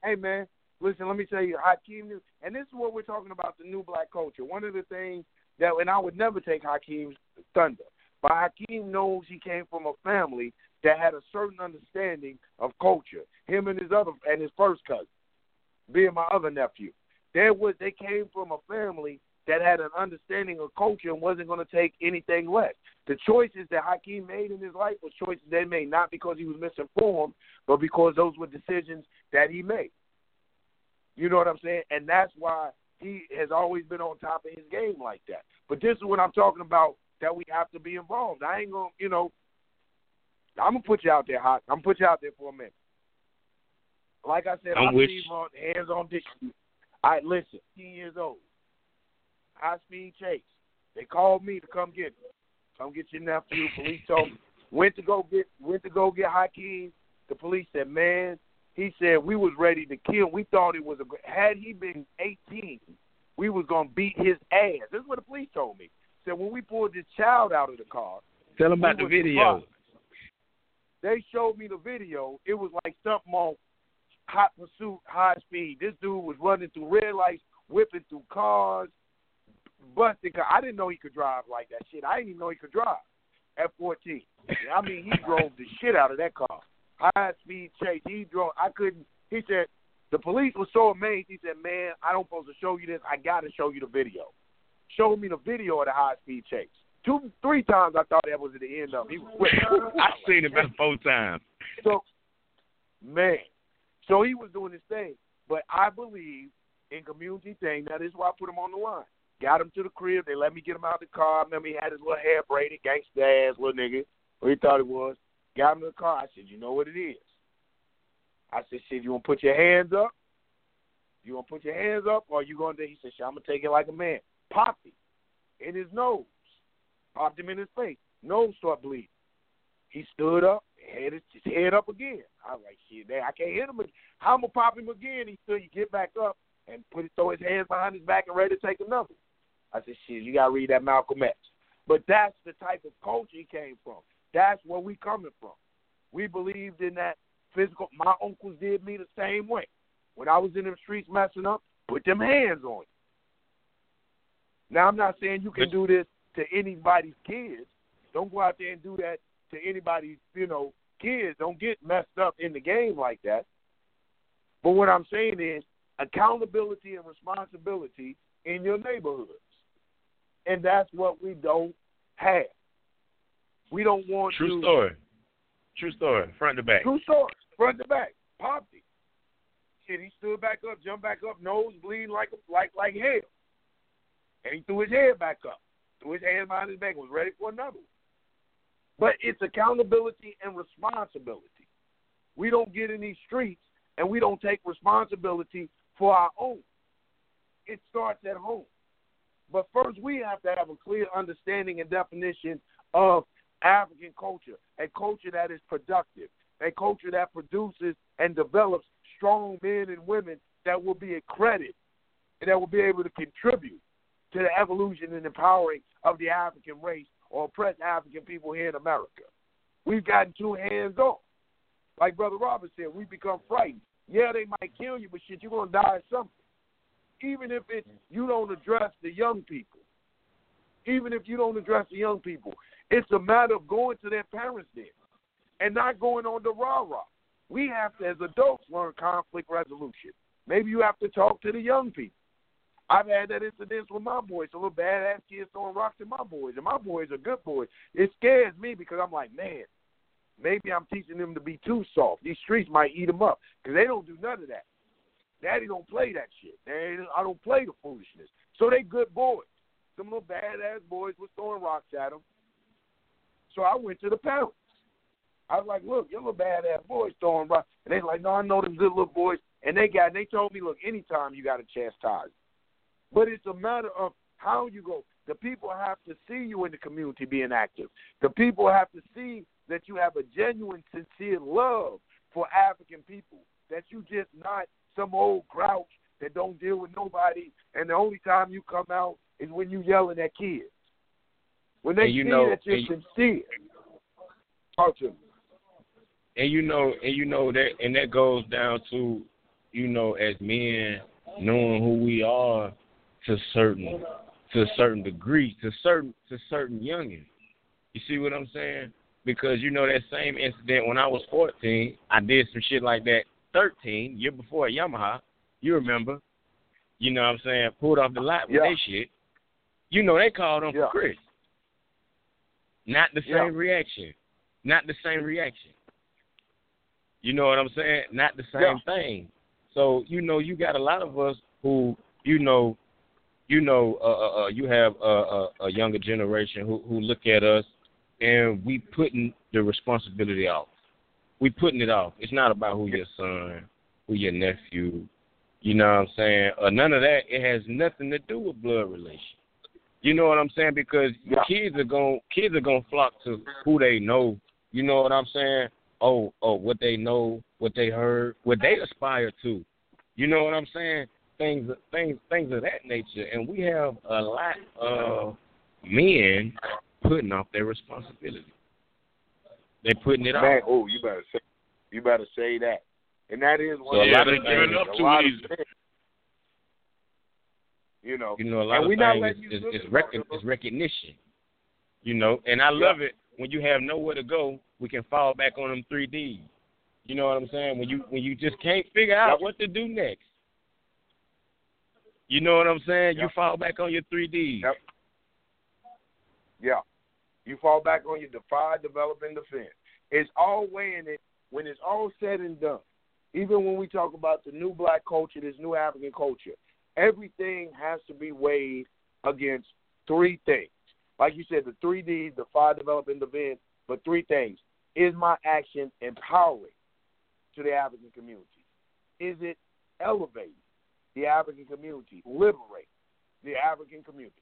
hey man, listen, let me tell you, Hakeem knew, and this is what we're talking about the new black culture. One of the things that, and I would never take Hakeem's thunder, but Hakeem knows he came from a family that had a certain understanding of culture. Him and his other and his first cousin, being my other nephew, there was they came from a family that had an understanding of culture and wasn't going to take anything less. The choices that Hakeem made in his life were choices they made not because he was misinformed, but because those were decisions that he made. You know what I'm saying? And that's why he has always been on top of his game like that. But this is what I'm talking about that we have to be involved. I ain't gonna, you know, I'm gonna put you out there, hot. I'm gonna put you out there for a minute. Like I said, I'm I with on hands on dick. I listen. 10 years old, high speed chase. They called me to come get me. Come get your nephew. Police told me. Went to go get went to go get Hakeem. The police said, man, he said we was ready to kill. We thought it was a had he been 18, we was gonna beat his ass. This is what the police told me. Said when we pulled this child out of the car, Tell them about the video. surprised. They showed me the video. It was like something on hot pursuit, high speed. This dude was running through red lights, whipping through cars, busting. Car. I didn't know he could drive like that shit. I didn't even know he could drive at 14. I mean, he drove the shit out of that car. High speed chase. He drove. I couldn't. He said the police was so amazed. He said, "Man, I don't supposed to show you this. I got to show you the video." Show me the video of the high speed chase. Two, three times I thought that was at the end of it. He was quick. I seen it about four times. So, man, so he was doing his thing. But I believe in community thing. That is why I put him on the line. Got him to the crib. They let me get him out of the car. I remember he had his little hair braided, gangsta ass little nigga. Or he thought it was. Got him in the car. I said, you know what it is. I said, shit, you want to put your hands up? You want to put your hands up or you going to, he said, shit, I'm going to take it like a man. Popped him in his nose. Popped him in his face. Nose start bleeding. He stood up, had his, head up again. I was like, shit, man, I can't hit him. Again. How I'm gonna pop him again? He still, you get back up and put throw his hands behind his back and ready to take another. I said, shit, you gotta read that Malcolm X. But that's the type of culture he came from. That's where we coming from. We believed in that physical. My uncles did me the same way. When I was in the streets messing up, put them hands on you. Now I'm not saying you can do this to anybody's kids. Don't go out there and do that to anybody's, you know, kids. Don't get messed up in the game like that. But what I'm saying is accountability and responsibility in your neighborhoods. And that's what we don't have. We don't want True to story. True story. Front to back. True story. Front to back. Popped it. Shit, he stood back up, jumped back up, nose bleeding like like like hell. And he threw his head back up. Threw his hand behind his back, was ready for another one. But it's accountability and responsibility. We don't get in these streets and we don't take responsibility for our own. It starts at home. But first, we have to have a clear understanding and definition of African culture, a culture that is productive, a culture that produces and develops strong men and women that will be a credit and that will be able to contribute to the evolution and empowering of the African race or oppressed African people here in America. We've gotten too hands off. Like Brother Robert said, we become frightened. Yeah, they might kill you, but shit, you're gonna die of something. Even if it you don't address the young people. Even if you don't address the young people. It's a matter of going to their parents then and not going on the rah rah. We have to, as adults, learn conflict resolution. Maybe you have to talk to the young people. I've had that incident with my boys. A little badass kids throwing rocks at my boys, and my boys are good boys. It scares me because I'm like, man, maybe I'm teaching them to be too soft. These streets might eat them up because they don't do none of that. Daddy don't play that shit. They, I don't play the foolishness. So they good boys. Some little badass boys was throwing rocks at them. So I went to the parents. I was like, look, your little badass boys throwing rocks. And they like, no, I know them good little boys. And they got, and they told me, look, anytime you got to chastise. But it's a matter of how you go. The people have to see you in the community being active. The people have to see that you have a genuine, sincere love for African people. That you just not some old grouch that don't deal with nobody, and the only time you come out is when you yelling at kids. When they And you see know- that you're and- sincere, talk to them. and you know, and you know that, and that goes down to, you know, as men knowing who we are to certain, to a certain degree, to certain, to certain youngins. You see what I'm saying? Because you know that same incident when I was 14, I did some shit like that. 13 year before Yamaha, you remember? You know what I'm saying? Pulled off the lot with Yeah. they shit. You know they called on Yeah. for Chris. Not the same Yeah. reaction. Not the same reaction. You know what I'm saying? Not the same thing. So you know, you got a lot of us who you know, you know, uh, uh, uh, you have a, a, a younger generation who who look at us, and we putting the responsibility off. We putting it off. It's not about who your son, who your nephew. You know what I'm saying? Or none of that. It has nothing to do with blood relation. You know what I'm saying? Because Yeah. kids are going kids are gonna flock to who they know. You know what I'm saying? Oh, oh, what they know, what they heard, what they aspire to. You know what I'm saying? Things, things, things of that nature. And we have a lot of men putting off their responsibility. They're putting it Man, off. oh, you better say, you better say that. And that is one So a of lot the of giving up too easy. things, You know, You know, a lot And of things is, is, is, rec- is recognition. You know, and I love it when you have nowhere to go. We can fall back on them three Ds. You know what I'm saying? When you when you just can't figure out what to do next. You know what I'm saying? You fall back on your three Ds. Yep. Yeah. You fall back on your defy, develop, and defend. It's all weighing it when it's all said and done. Even when we talk about the new black culture, this new African culture, everything has to be weighed against three things. Like you said, the three Ds, defy, develop, and defend, but three things. Is my action empowering to the African community? Is it elevating the African community, liberating the African community?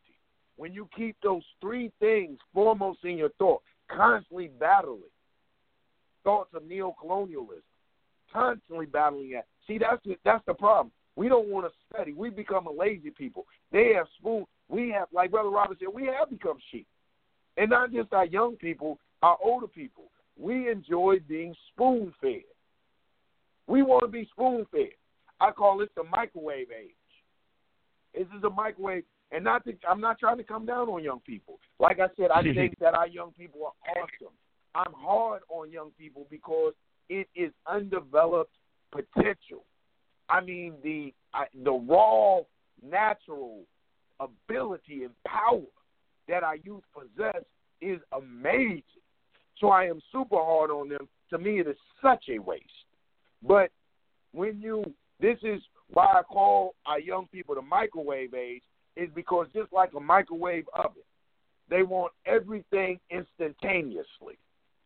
When you keep those three things foremost in your thought, constantly battling thoughts of neocolonialism, constantly battling that. See, that's the, that's the problem. We don't want to study. We become a lazy people. They have spoon. We have, like Brother Robert said, we have become sheep. And not just our young people, our older people. We enjoy being spoon fed. We want to be spoon fed. I call this the microwave age. This is a microwave, and not to, I'm not trying to come down on young people. Like I said, I think that our young people are awesome. I'm hard on young people because it is undeveloped potential. I mean the I, the raw natural ability and power that our youth possess is amazing. So I am super hard on them. To me, it is such a waste. But when you, this is why I call our young people the microwave age, is because just like a microwave oven, they want everything instantaneously.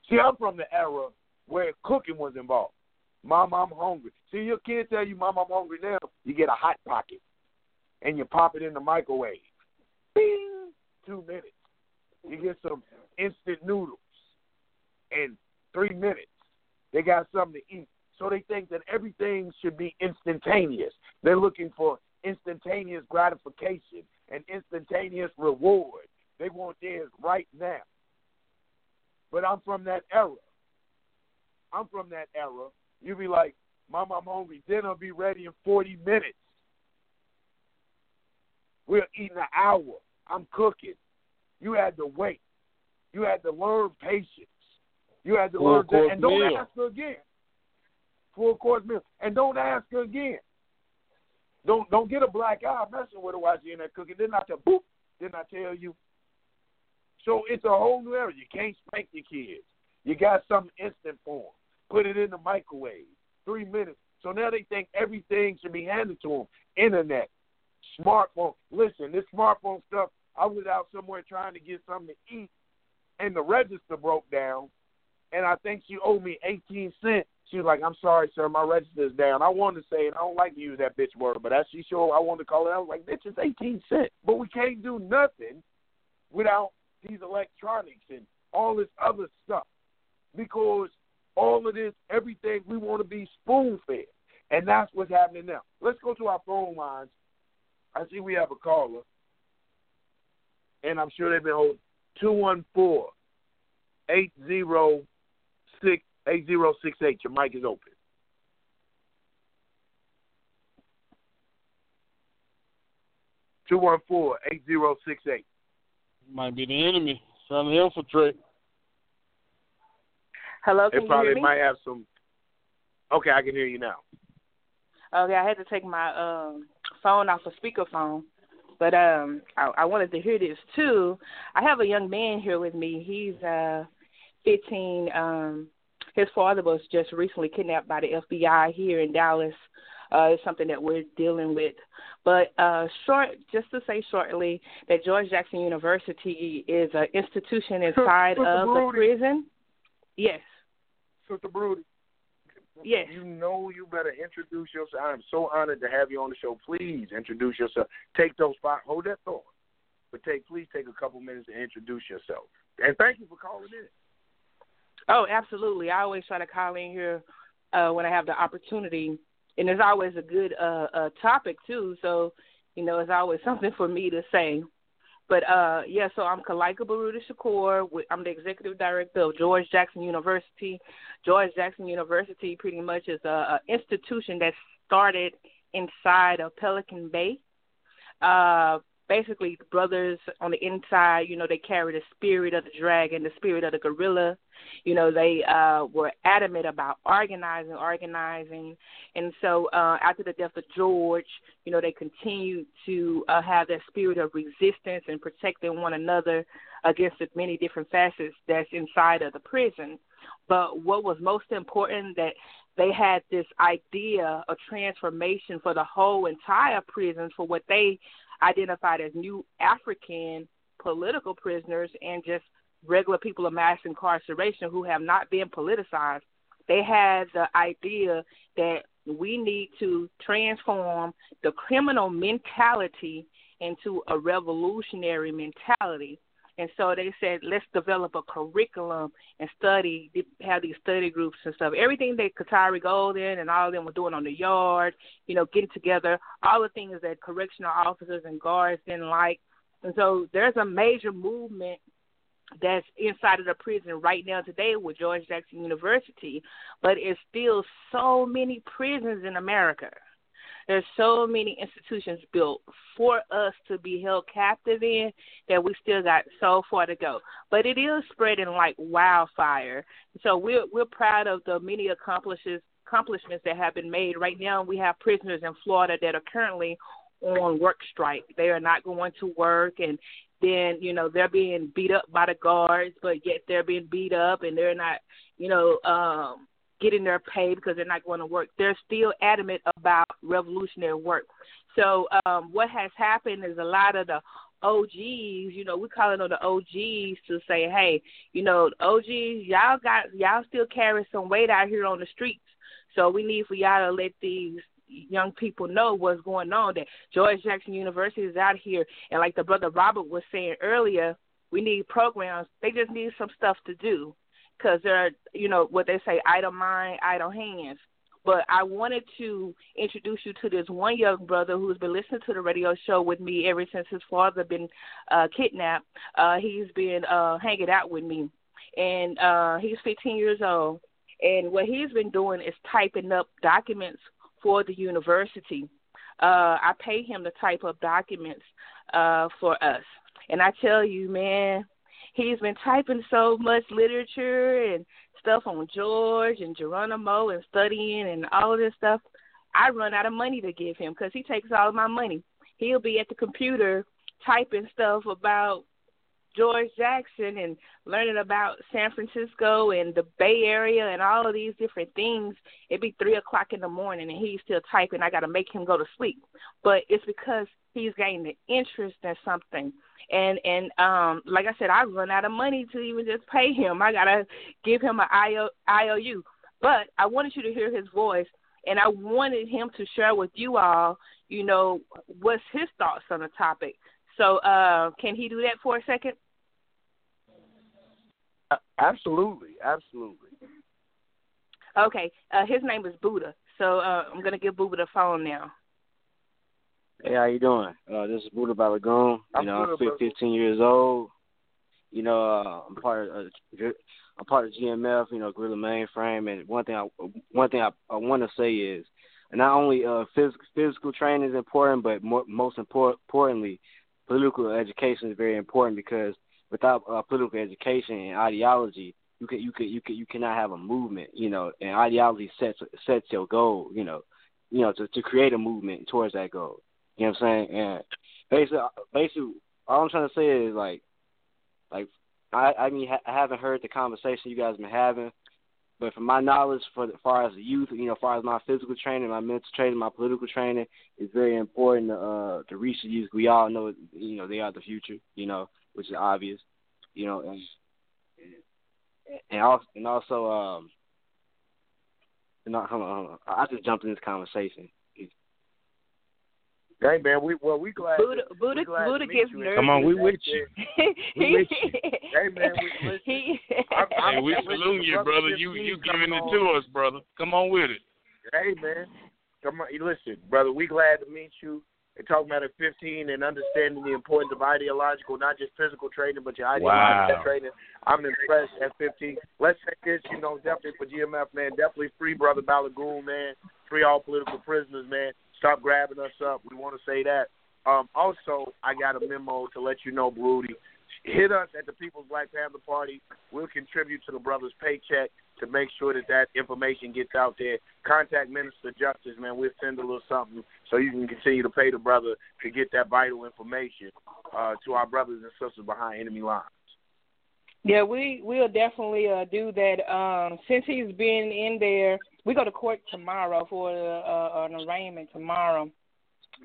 See, I'm from the era where cooking was involved. Mom, I'm hungry. See, your kid tell you, Mom, I'm hungry now. You get a hot pocket, and you pop it in the microwave. Bing, two minutes. You get some instant noodles in three minutes. They got something to eat. So they think that everything should be instantaneous. They're looking for instantaneous gratification and instantaneous reward. They want theirs right now. But I'm from that era. I'm from that era. You'd be like, Mom, I'm hungry. Dinner'll be ready in 40 minutes. We're eating an hour. I'm cooking. You had to wait. You had to learn patience. You had to Full learn that, and don't meal. ask her again. Full course meal, and don't ask her again. Don't don't get a black eye messing with her while she in there cooking. Didn't I tell boop? Didn't I tell you? So it's a whole new era. You can't spank your kids. You got something instant for them. Put it in the microwave. Three minutes. So now they think everything should be handed to them. Internet, smartphone. Listen, this smartphone stuff. I was out somewhere trying to get something to eat, and the register broke down, and I think she owed me eighteen cents. She was like, "I'm sorry, sir, my register's down." I wanted to say, it. I don't like to use that bitch word, but as she showed, I wanted to call it. I was like, "Bitch, it's eighteen cents." But we can't do nothing without these electronics and all this other stuff because all of this, everything, we want to be spoon fed. And that's what's happening now. Let's go to our phone lines. I see we have a caller. And I'm sure they've been holding 214 806 8068. Your mic is open. Two one four eight zero six eight. Might be the enemy trying to infiltrate. Hello, can It you probably hear me? might have some. Okay, I can hear you now. Okay, I had to take my um phone off of speakerphone, but um I, I wanted to hear this too. I have a young man here with me. He's uh 15. Um, his father was just recently kidnapped by the FBI here in Dallas. Uh, it's something that we're dealing with. But uh, short, just to say shortly, that George Jackson University is an institution inside Sister of the Brody. prison. Yes, Sister Brody. yes. You know you better introduce yourself. I'm so honored to have you on the show. Please introduce yourself. Take those five. Hold that thought. But take please take a couple minutes to introduce yourself. And thank you for calling in. Oh, absolutely. I always try to call in here uh, when I have the opportunity, and it's always a good uh, uh, topic too. So, you know, it's always something for me to say. But uh, yeah, so I'm Kalaika Baruda Shakur. I'm the executive director of George Jackson University. George Jackson University pretty much is a institution that started inside of Pelican Bay. Uh, basically, brothers on the inside, you know, they carry the spirit of the dragon, the spirit of the gorilla. You know, they uh, were adamant about organizing, organizing. And so uh, after the death of George, you know, they continued to uh, have that spirit of resistance and protecting one another against the many different facets that's inside of the prison. But what was most important that they had this idea of transformation for the whole entire prison for what they identified as new African political prisoners and just regular people of mass incarceration who have not been politicized. They had the idea that we need to transform the criminal mentality into a revolutionary mentality. And so they said, let's develop a curriculum and study, have these study groups and stuff. Everything that Khatari Gaulden and all of them were doing on the yard, you know, getting together, all the things that correctional officers and guards didn't like. And so there's a major movement that's inside of the prison right now today with George Jackson University, but it's still so many prisons in America. There's so many institutions built for us to be held captive in that we still got so far to go. But it is spreading like wildfire. So we're we're proud of the many accomplishments accomplishments that have been made. Right now, we have prisoners in Florida that are currently on work strike. They are not going to work, and then you know they're being beat up by the guards, but yet they're being beat up, and they're not, you know, um, getting their pay because they're not going to work. They're still adamant about revolutionary work. So um, what has happened is a lot of the OGs, you know, we calling on the OGs to say, hey, you know, OGs, y'all got y'all still carry some weight out here on the streets. So we need for y'all to let these young people know what's going on. That George Jackson University is out here, and like the brother Robert was saying earlier, we need programs. They just need some stuff to do because they're, you know, what they say, idle mind, idle hands. But I wanted to introduce you to this one young brother who's been listening to the radio show with me ever since his father been uh, kidnapped. Uh, he's been uh, hanging out with me, and uh, he's 15 years old and what he's been doing is typing up documents for the university. Uh, I pay him to type up documents uh, for us. And I tell you, man, he's been typing so much literature and stuff on George and Geronimo and studying and all this stuff. I run out of money to give him because he takes all of my money. He'll be at the computer typing stuff about George Jackson and learning about San Francisco and the Bay Area and all of these different things, it'd be three o'clock in the morning and he's still typing. I got to make him go to sleep, but it's because he's gaining the interest in something. And and um, like I said, I run out of money to even just pay him. I gotta give him an IO, IOU. But I wanted you to hear his voice, and I wanted him to share with you all, you know, what's his thoughts on the topic. So, uh, can he do that for a second? Absolutely, absolutely. Okay, uh, his name is Buddha, so uh, I'm gonna give Buddha the phone now. Hey, how you doing? Uh, this is Buddha Balagoon. You know, I'm 15 years old. You know, uh, I'm part of uh, I'm part of GMF. You know, Guerrilla Mainframe. And one thing I one thing I, I want to say is, not only uh, physical physical training is important, but more, most important, importantly, political education is very important because without uh, political education and ideology, you can you can you can you cannot have a movement, you know. And ideology sets sets your goal, you know, you know, to to create a movement towards that goal. You know what I'm saying? And basically, basically, all I'm trying to say is like, like I I mean I haven't heard the conversation you guys been having, but from my knowledge, for as far as the youth, you know, far as my physical training, my mental training, my political training, it's very important to, uh, to reach the youth. We all know, you know, they are the future. You know, which is obvious, you know, and and also and also um, no, hold on, hold on. I just jumped in this conversation. Hey man, we well we glad. Buddha, to, Buddha, we glad Buddha gets nervous. Come on, we with you. we with you. Hey man, we listen. He, I'm, I'm Hey, we salute you, Brother brother. You 15 you giving it on. to us, brother. Come on with it. Hey man, come on. Listen, brother. We glad to meet you. And talking about at 15 and understanding the importance of ideological, not just physical training, but your ideological Wow. training. I'm impressed at 15. Let's take this, you know, definitely for GMF, man. Definitely free brother Balagoon, man. Free all political prisoners, man. Stop grabbing us up. We want to say that. Um, also, I got a memo to let you know, Broody. Hit us at the People's Black Panther Party. We'll contribute to the brother's paycheck to make sure that that information gets out there. Contact Minister Justice, man. We'll send a little something so you can continue to pay the brother to get that vital information uh, to our brothers and sisters behind enemy lines. Yeah, we we'll definitely uh, do that. Um, since he's been in there, we go to court tomorrow for uh, an arraignment tomorrow.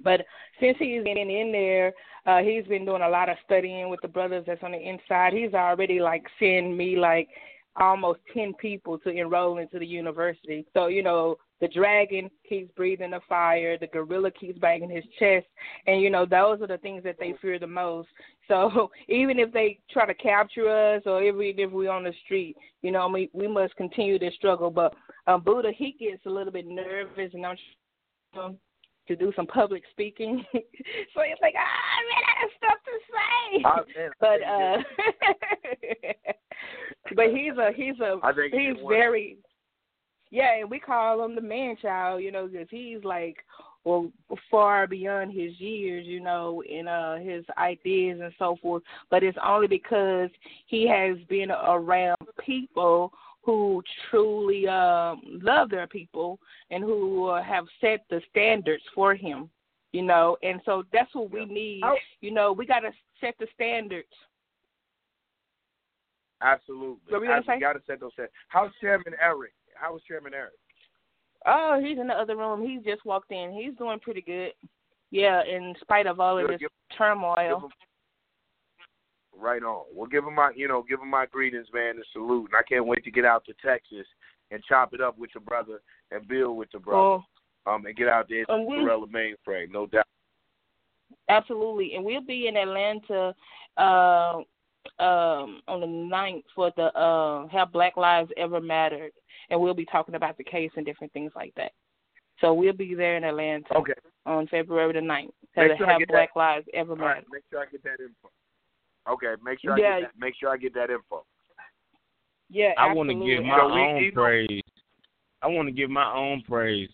But since he's been in there, uh, he's been doing a lot of studying with the brothers that's on the inside. He's already like sent me like almost ten people to enroll into the university. So you know, the dragon keeps breathing the fire, the gorilla keeps banging his chest, and you know those are the things that they fear the most. So even if they try to capture us, or even if we're on the street, you know, we we must continue this struggle. But um, Buddha, he gets a little bit nervous, and I'm trying to do some public speaking. so he's like, ah, I ran out of stuff to say. but uh, but he's a he's a he's very yeah, and we call him the man child, you know, because he's like well far beyond his years, you know, in uh his ideas and so forth. But it's only because he has been around people who truly um love their people and who uh, have set the standards for him, you know. And so that's what we need. You know, we got to set the standards. Absolutely. What were you Absolutely. got to set those standards. How's Chairman Eric? How is was Chairman Eric? Oh, he's in the other room. He just walked in. He's doing pretty good. Yeah, in spite of all of this give, turmoil. Give him, right on. Well, give him my, you know, give him my greetings, man, and salute. And I can't wait to get out to Texas and chop it up with your brother and build with your brother. Oh. Um, and get out there to um, we, Guerrilla Mainframe, no doubt. Absolutely, and we'll be in Atlanta uh, um, on the ninth for the uh, Have Black Lives Ever Mattered and we'll be talking about the case and different things like that. So we'll be there in Atlanta okay. on February the 9th. Make sure have Black that. Lives Ever Matter. Right, make sure I get that info. Okay, make sure I yeah. get that. Make sure I get that info. Yeah, I want to give my so own we, praise. I want to give my own praise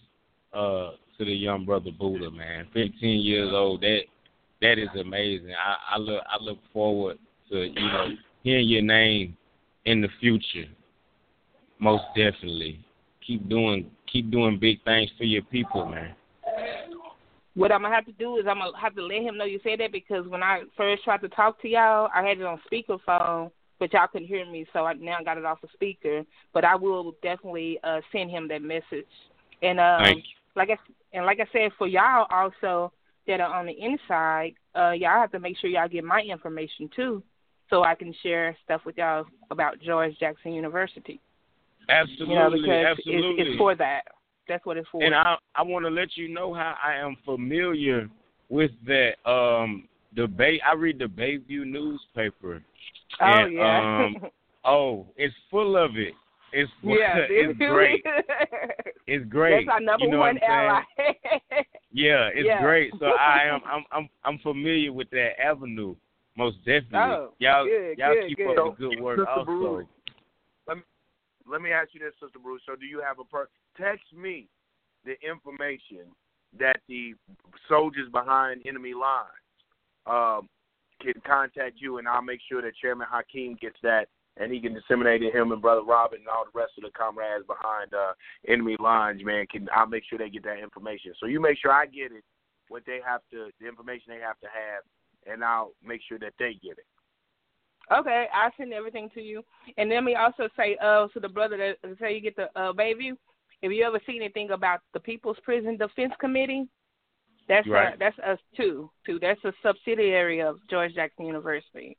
uh, to the young brother Buddha, man. 15 years old. That that is amazing. I, I look I look forward to you know hearing your name in the future. Most definitely. Keep doing keep doing big things for your people, man. What I'm gonna have to do is I'm gonna have to let him know you said that because when I first tried to talk to y'all, I had it on speakerphone, but y'all couldn't hear me, so I now got it off the speaker. But I will definitely uh send him that message. And um, like I and like I said, for y'all also that are on the inside, uh, y'all have to make sure y'all get my information too, so I can share stuff with y'all about George Jackson University. Absolutely, you know, because absolutely. It's, it's for that. That's what it's for. And I I want to let you know how I am familiar with that um debate. I read the Bayview newspaper. Oh and, yeah. um, oh, it's full of it. It's full, yeah, it's great. It's great. That's our number you know one ally. yeah, it's Yeah. great. So I am I'm I'm I'm familiar with that avenue. Most definitely. Oh, y'all good, y'all good, keep good. up the good work Sister also. Bruce, let me let me ask you this, Sister Bruce. So, do you have a per? Text me the information that the soldiers behind enemy lines um, can contact you, and I'll make sure that Chairman Hakeem gets that, and he can disseminate it. Him and Brother Robert and all the rest of the comrades behind uh, enemy lines, man. Can I'll make sure they get that information. So you make sure I get it, what they have to, the information they have to have, and I'll make sure that they get it. Okay, I'll send everything to you. And let me also say, uh, to the brother that say you get the uh, Bayview, if you ever see anything about the People's Prison Defense Committee, that's Right. uh, that's us too. Too. That's a subsidiary of George Jackson University.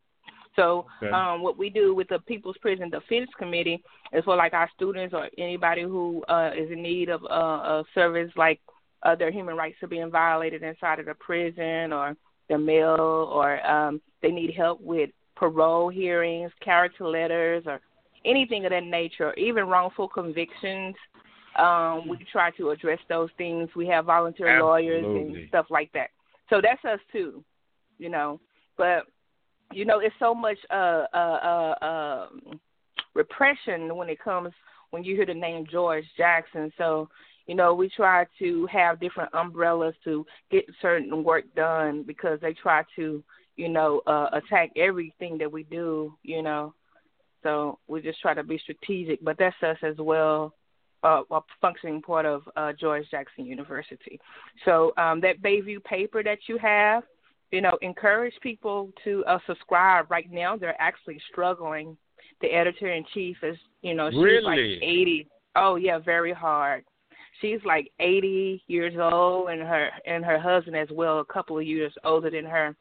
So Okay. um, what we do with the People's Prison Defense Committee is for like our students or anybody who uh, is in need of uh, a service, like uh, their human rights are being violated inside of the prison or the mail, or um, they need help with parole hearings, character letters, or anything of that nature, or even wrongful convictions. Um, we try to address those things. We have volunteer lawyers and stuff like that. So that's us too, you know. But you know, it's so much uh uh uh um repression when it comes when you hear the name George Jackson. So, you know, we try to have different umbrellas to get certain work done because they try to, you know, uh attack everything that we do, you know. So we just try to be strategic, but that's us as well, uh, a functioning part of uh, George Jackson University. So um, that Bayview paper that you have, you know, encourage people to uh, subscribe. Right now, they're actually struggling. The editor in chief is, you know, she's Really? like eighty. Oh yeah, very hard. She's like eighty years old, and her and her husband as well, a couple of years older than her.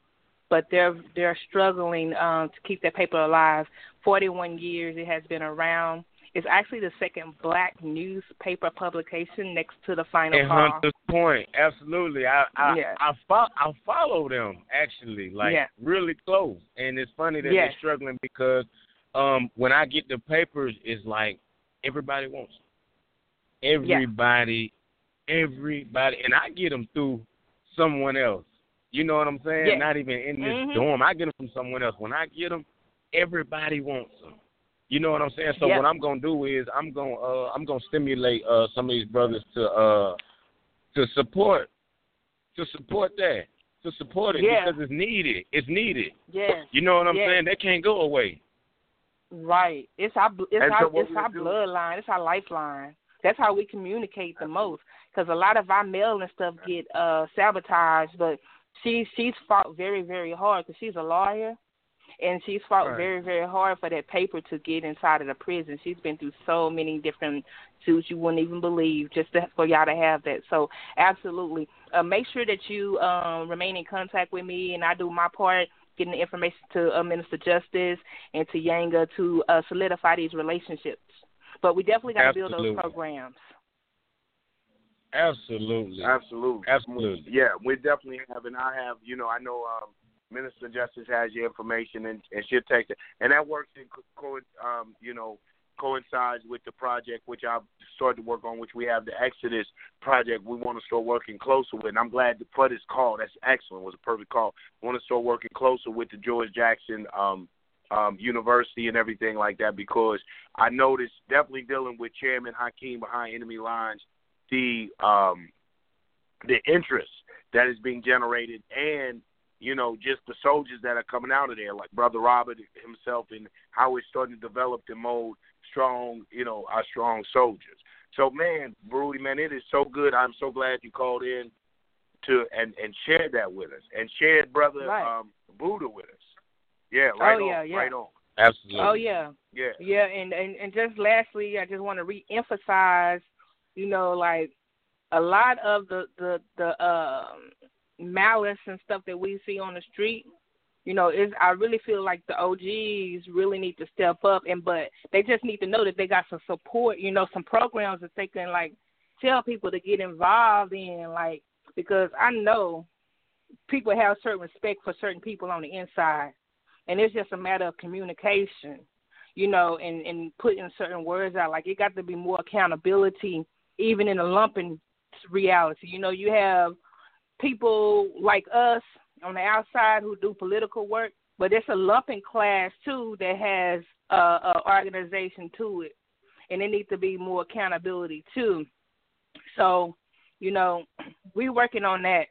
But they're they're struggling um, to keep that paper alive. Forty one years it has been around. It's actually the second black newspaper publication next to the Final And Call. Hunter's Point, absolutely. I I. I, fo- I follow them actually, like really close. And it's funny that Yes. they're struggling because um when I get the papers, it's like everybody wants them. Everybody, everybody, and I get them through someone else. You know what I'm saying? Yes. Not even in this Mhm. dorm. I get them from someone else. When I get them, everybody wants them. You know what I'm saying? So Yep. what I'm gonna do is I'm gonna uh I'm gonna stimulate uh some of these brothers to uh to support to support that to support it Yeah. because it's needed. It's needed. Yes. You know what I'm Yes. saying? They can't go away. Right. It's our bl- it's And our so it's our bloodline. It's our lifeline. That's how we communicate the most. Because a lot of our mail and stuff get uh sabotaged. But she she's fought very very hard because she's a lawyer, and she's fought Right. very very hard for that paper to get inside of the prison. She's been through so many different suits you wouldn't even believe just to, for y'all to have that. So absolutely, uh, make sure that you um, remain in contact with me, and I do my part getting the information to uh, Minister Justice and to Yanga to uh, solidify these relationships. But we definitely got to build those programs. Absolutely. Absolutely. Absolutely. Yeah, we definitely have, and I have, you know, I know um, Minister Justice has your information, and, and she'll text it, and that works in co- co- um, you know, coincides with the project which I've started to work on, which we have the Exodus project. We want to start working closer with, and I'm glad to for this call. That's excellent. It was a perfect call. We want to start working closer with the George Jackson um, um, University and everything like that because I noticed definitely dealing with Chairman Hakeem behind enemy lines the um the interest that is being generated and you know just the soldiers that are coming out of there like brother robert himself and how it's starting to develop and mold strong you know our strong soldiers. So man Brody, man it is so good. I'm so glad you called in to and and shared that with us and shared brother Right. um buddha with us yeah right Oh, on yeah, yeah. right on Absolutely. Oh yeah. yeah Yeah, and, and and just lastly, I just want to re-emphasize, you know, like a lot of the the the um malice and stuff that we see on the street. You know, is I really feel like the OGs really need to step up, and but they just need to know that they got some support. You know, some programs that they can like tell people to get involved in, like because I know people have certain respect for certain people on the inside, and it's just a matter of communication you know, and and putting certain words out. Like it got to be more accountability, even in a lumpen reality. You know, you have people like us on the outside who do political work, but it's a lumpen class too that has a, a organization to it, and there needs to be more accountability too. So, you know, we working on that.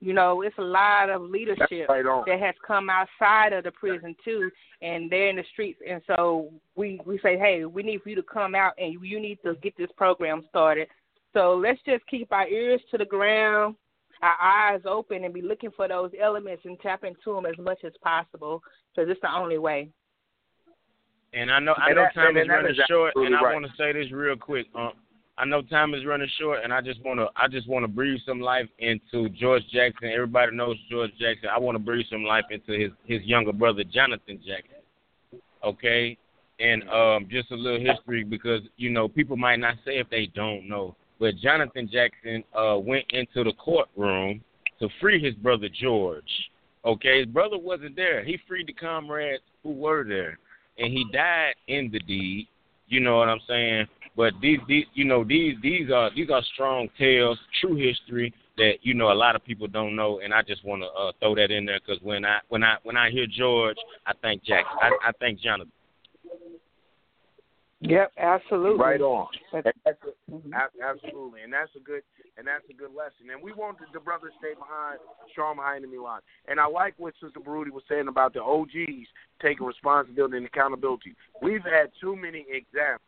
You know, it's a lot of leadership right that has come outside of the prison too, and they're in the streets. And so we we say, hey, we need for you to come out and you need to get this program started. So let's just keep our ears to the ground, our eyes open, and be looking for those elements and tap into them as much as possible because it's the only way. And I know I And know that- time is running short, and I right. want to say this real quick. Um, I know time is running short, and I just want to I just want to breathe some life into George Jackson. Everybody knows George Jackson. I want to breathe some life into his his younger brother Jonathan Jackson. Okay, and um, just a little history because you know people might not say if they don't know, but Jonathan Jackson uh, went into the courtroom to free his brother George. Okay, his brother wasn't there. He freed the comrades who were there, and he died in the deed. You know what I'm saying? But these, these, you know, these, these are these are strong tales, true history that you know a lot of people don't know, and I just want to uh, throw that in there because when I when I when I hear George, I think Jack, I, I think Jonathan. Yep, absolutely. right on But- that's a- Mhm. Absolutely, and that's a good and that's a good lesson. And we want the, the brothers stay behind, strong behind enemy line. And I like what Sister Baruti was saying about the OGs taking responsibility and accountability. We've had too many examples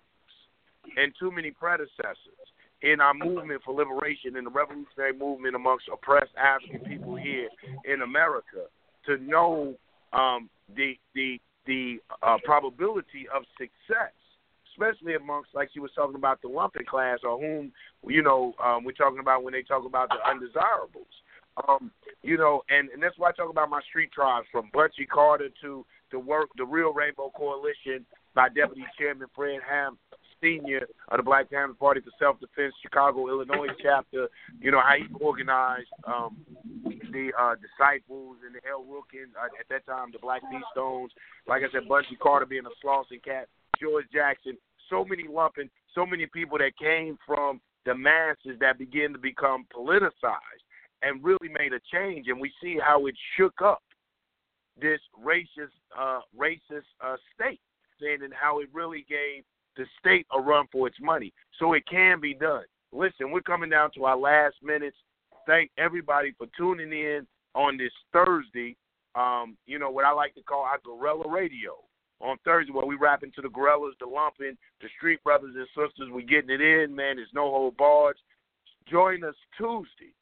and too many predecessors in our movement for liberation in the revolutionary movement amongst oppressed African people here in America to know um, the the the uh, probability of success especially amongst, like she was talking about, the lumpen class, or whom, you know, um, we're talking about when they talk about the undesirables. Um, you know, and, and that's why I talk about my street tribes, from Bunchy Carter to the work, the Real Rainbow Coalition by Deputy Chairman Fred Ham Senior of the Black Panther Party for Self Defense, Chicago, Illinois chapter. You know how he organized um, the uh, disciples and the El Wilkins uh, at that time, the Black P. Stones. Like I said, Bunchy Carter being a Slauson cat, George Jackson. So many lumpen, so many people that came from the masses that began to become politicized and really made a change. And we see how it shook up this racist, uh, racist uh, state, and how it really gave the state a run for its money. So it can be done. Listen, we're coming down to our last minutes. Thank everybody for tuning in on this Thursday. Um, you know what I like to call our guerrilla radio on Thursday where we rap into the Gorillaz, the lumpen, the street brothers and sisters. We're getting it in, man. There's no hold bars. Join us Tuesday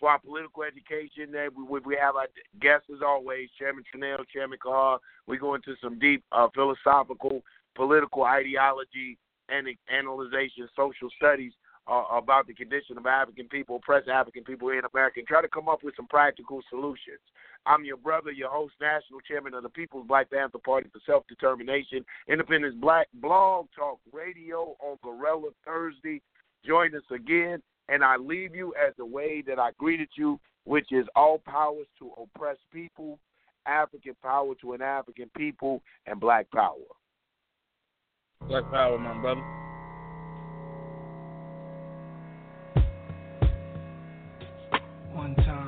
for our political education. We, we have our guests as always, Chairman Chanel, Chairman Carr. We go into some deep uh, philosophical, political ideology and analyzation, social studies uh, about the condition of African people, oppressed African people in America, and try to come up with some practical solutions. I'm your brother, your host, national chairman of the People's Black Panther Party for Self Determination, Independence Black Blog Talk Radio on Guerrilla Thursday. Join us again, and I leave you as the way that I greeted you, which is all powers to oppressed people, African power to an African people, and black power. Black power, my brother. One time.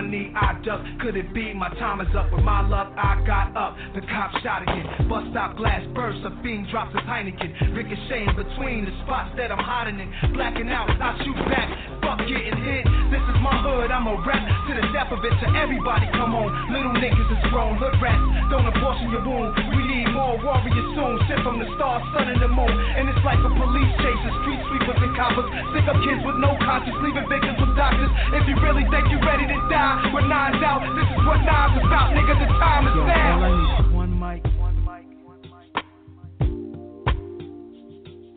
knee, I duck. Could it be my time is up? With my luck, I got up. The cop shot again. Bus stop glass burst. A fiend drops his Heineken. Ricocheting between the spots that I'm hiding in. Blacking out, I shoot back. Fuck getting hit. This is my hood. I'm a rap to the death of it. To everybody, come on. Little niggas is grown. Hood rats. Don't abortion your wound. We need more warriors soon. Sent from the stars, sun, and the moon. And it's like a police chase. Street sweepers and coppers. Stick up kids with no conscience. Leaving victims with doctors. If you really think you're ready to die die with nines out. This is what nines about, nigga. The time is now. All I need is one mic, one mic, one mic.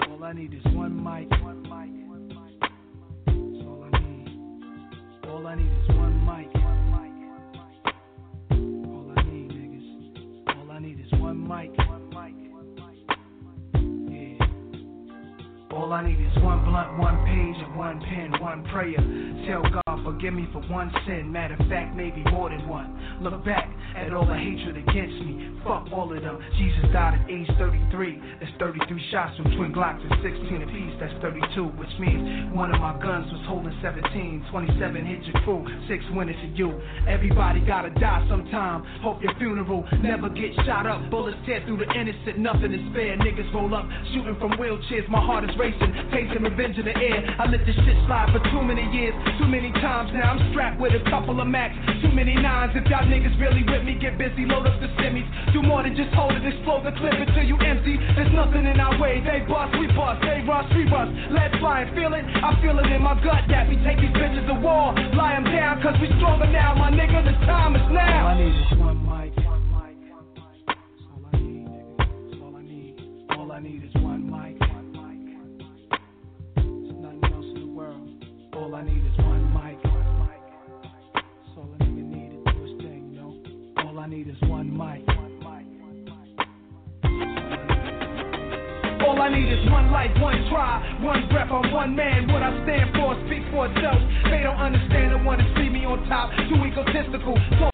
All I need is one mic, one mic, one mic. That's all I need. All I need is one mic, one mic, one mic. All I need, niggas. All I need is one mic, one mic, one mic. Yeah. All I need is one blunt, one page, and one pen, one prayer. Tell God forgive me for one sin. Matter of fact, maybe more than one. Look back at all the hatred against me. Fuck all of them. Jesus died at age 33. That's 33 shots from twin Glocks and 16 apiece. That's 32, which means one of my guns was holding 17. 27 hit your crew, six went to you. Everybody gotta die sometime. Hope your funeral never get shot up. Bullets tear through the innocent, nothing is fair. Niggas roll up, shooting from wheelchairs. My heart is racing, facing revenge in the air. I let this shit slide for too many years, too many times now. I'm strapped with a couple of max, too many nines. If y'all niggas really with me, get busy, load up the semis. Do more than just hold it, explode the clip until you empty. There's nothing in our way. They bust, we bust, they rush, we rush. Let fly and feel it. I feel it in my gut that we take these bitches to war. Lie them down, cause we stronger now, my nigga. The time is now. All I need is one mic. I need, is one mic. There's nothing else in the world. All I need is need is one mic. All I need is one life, one try, one breath. I'm one man. What I stand for speak for itself. They don't understand and want to see me on top. Too egotistical. Talk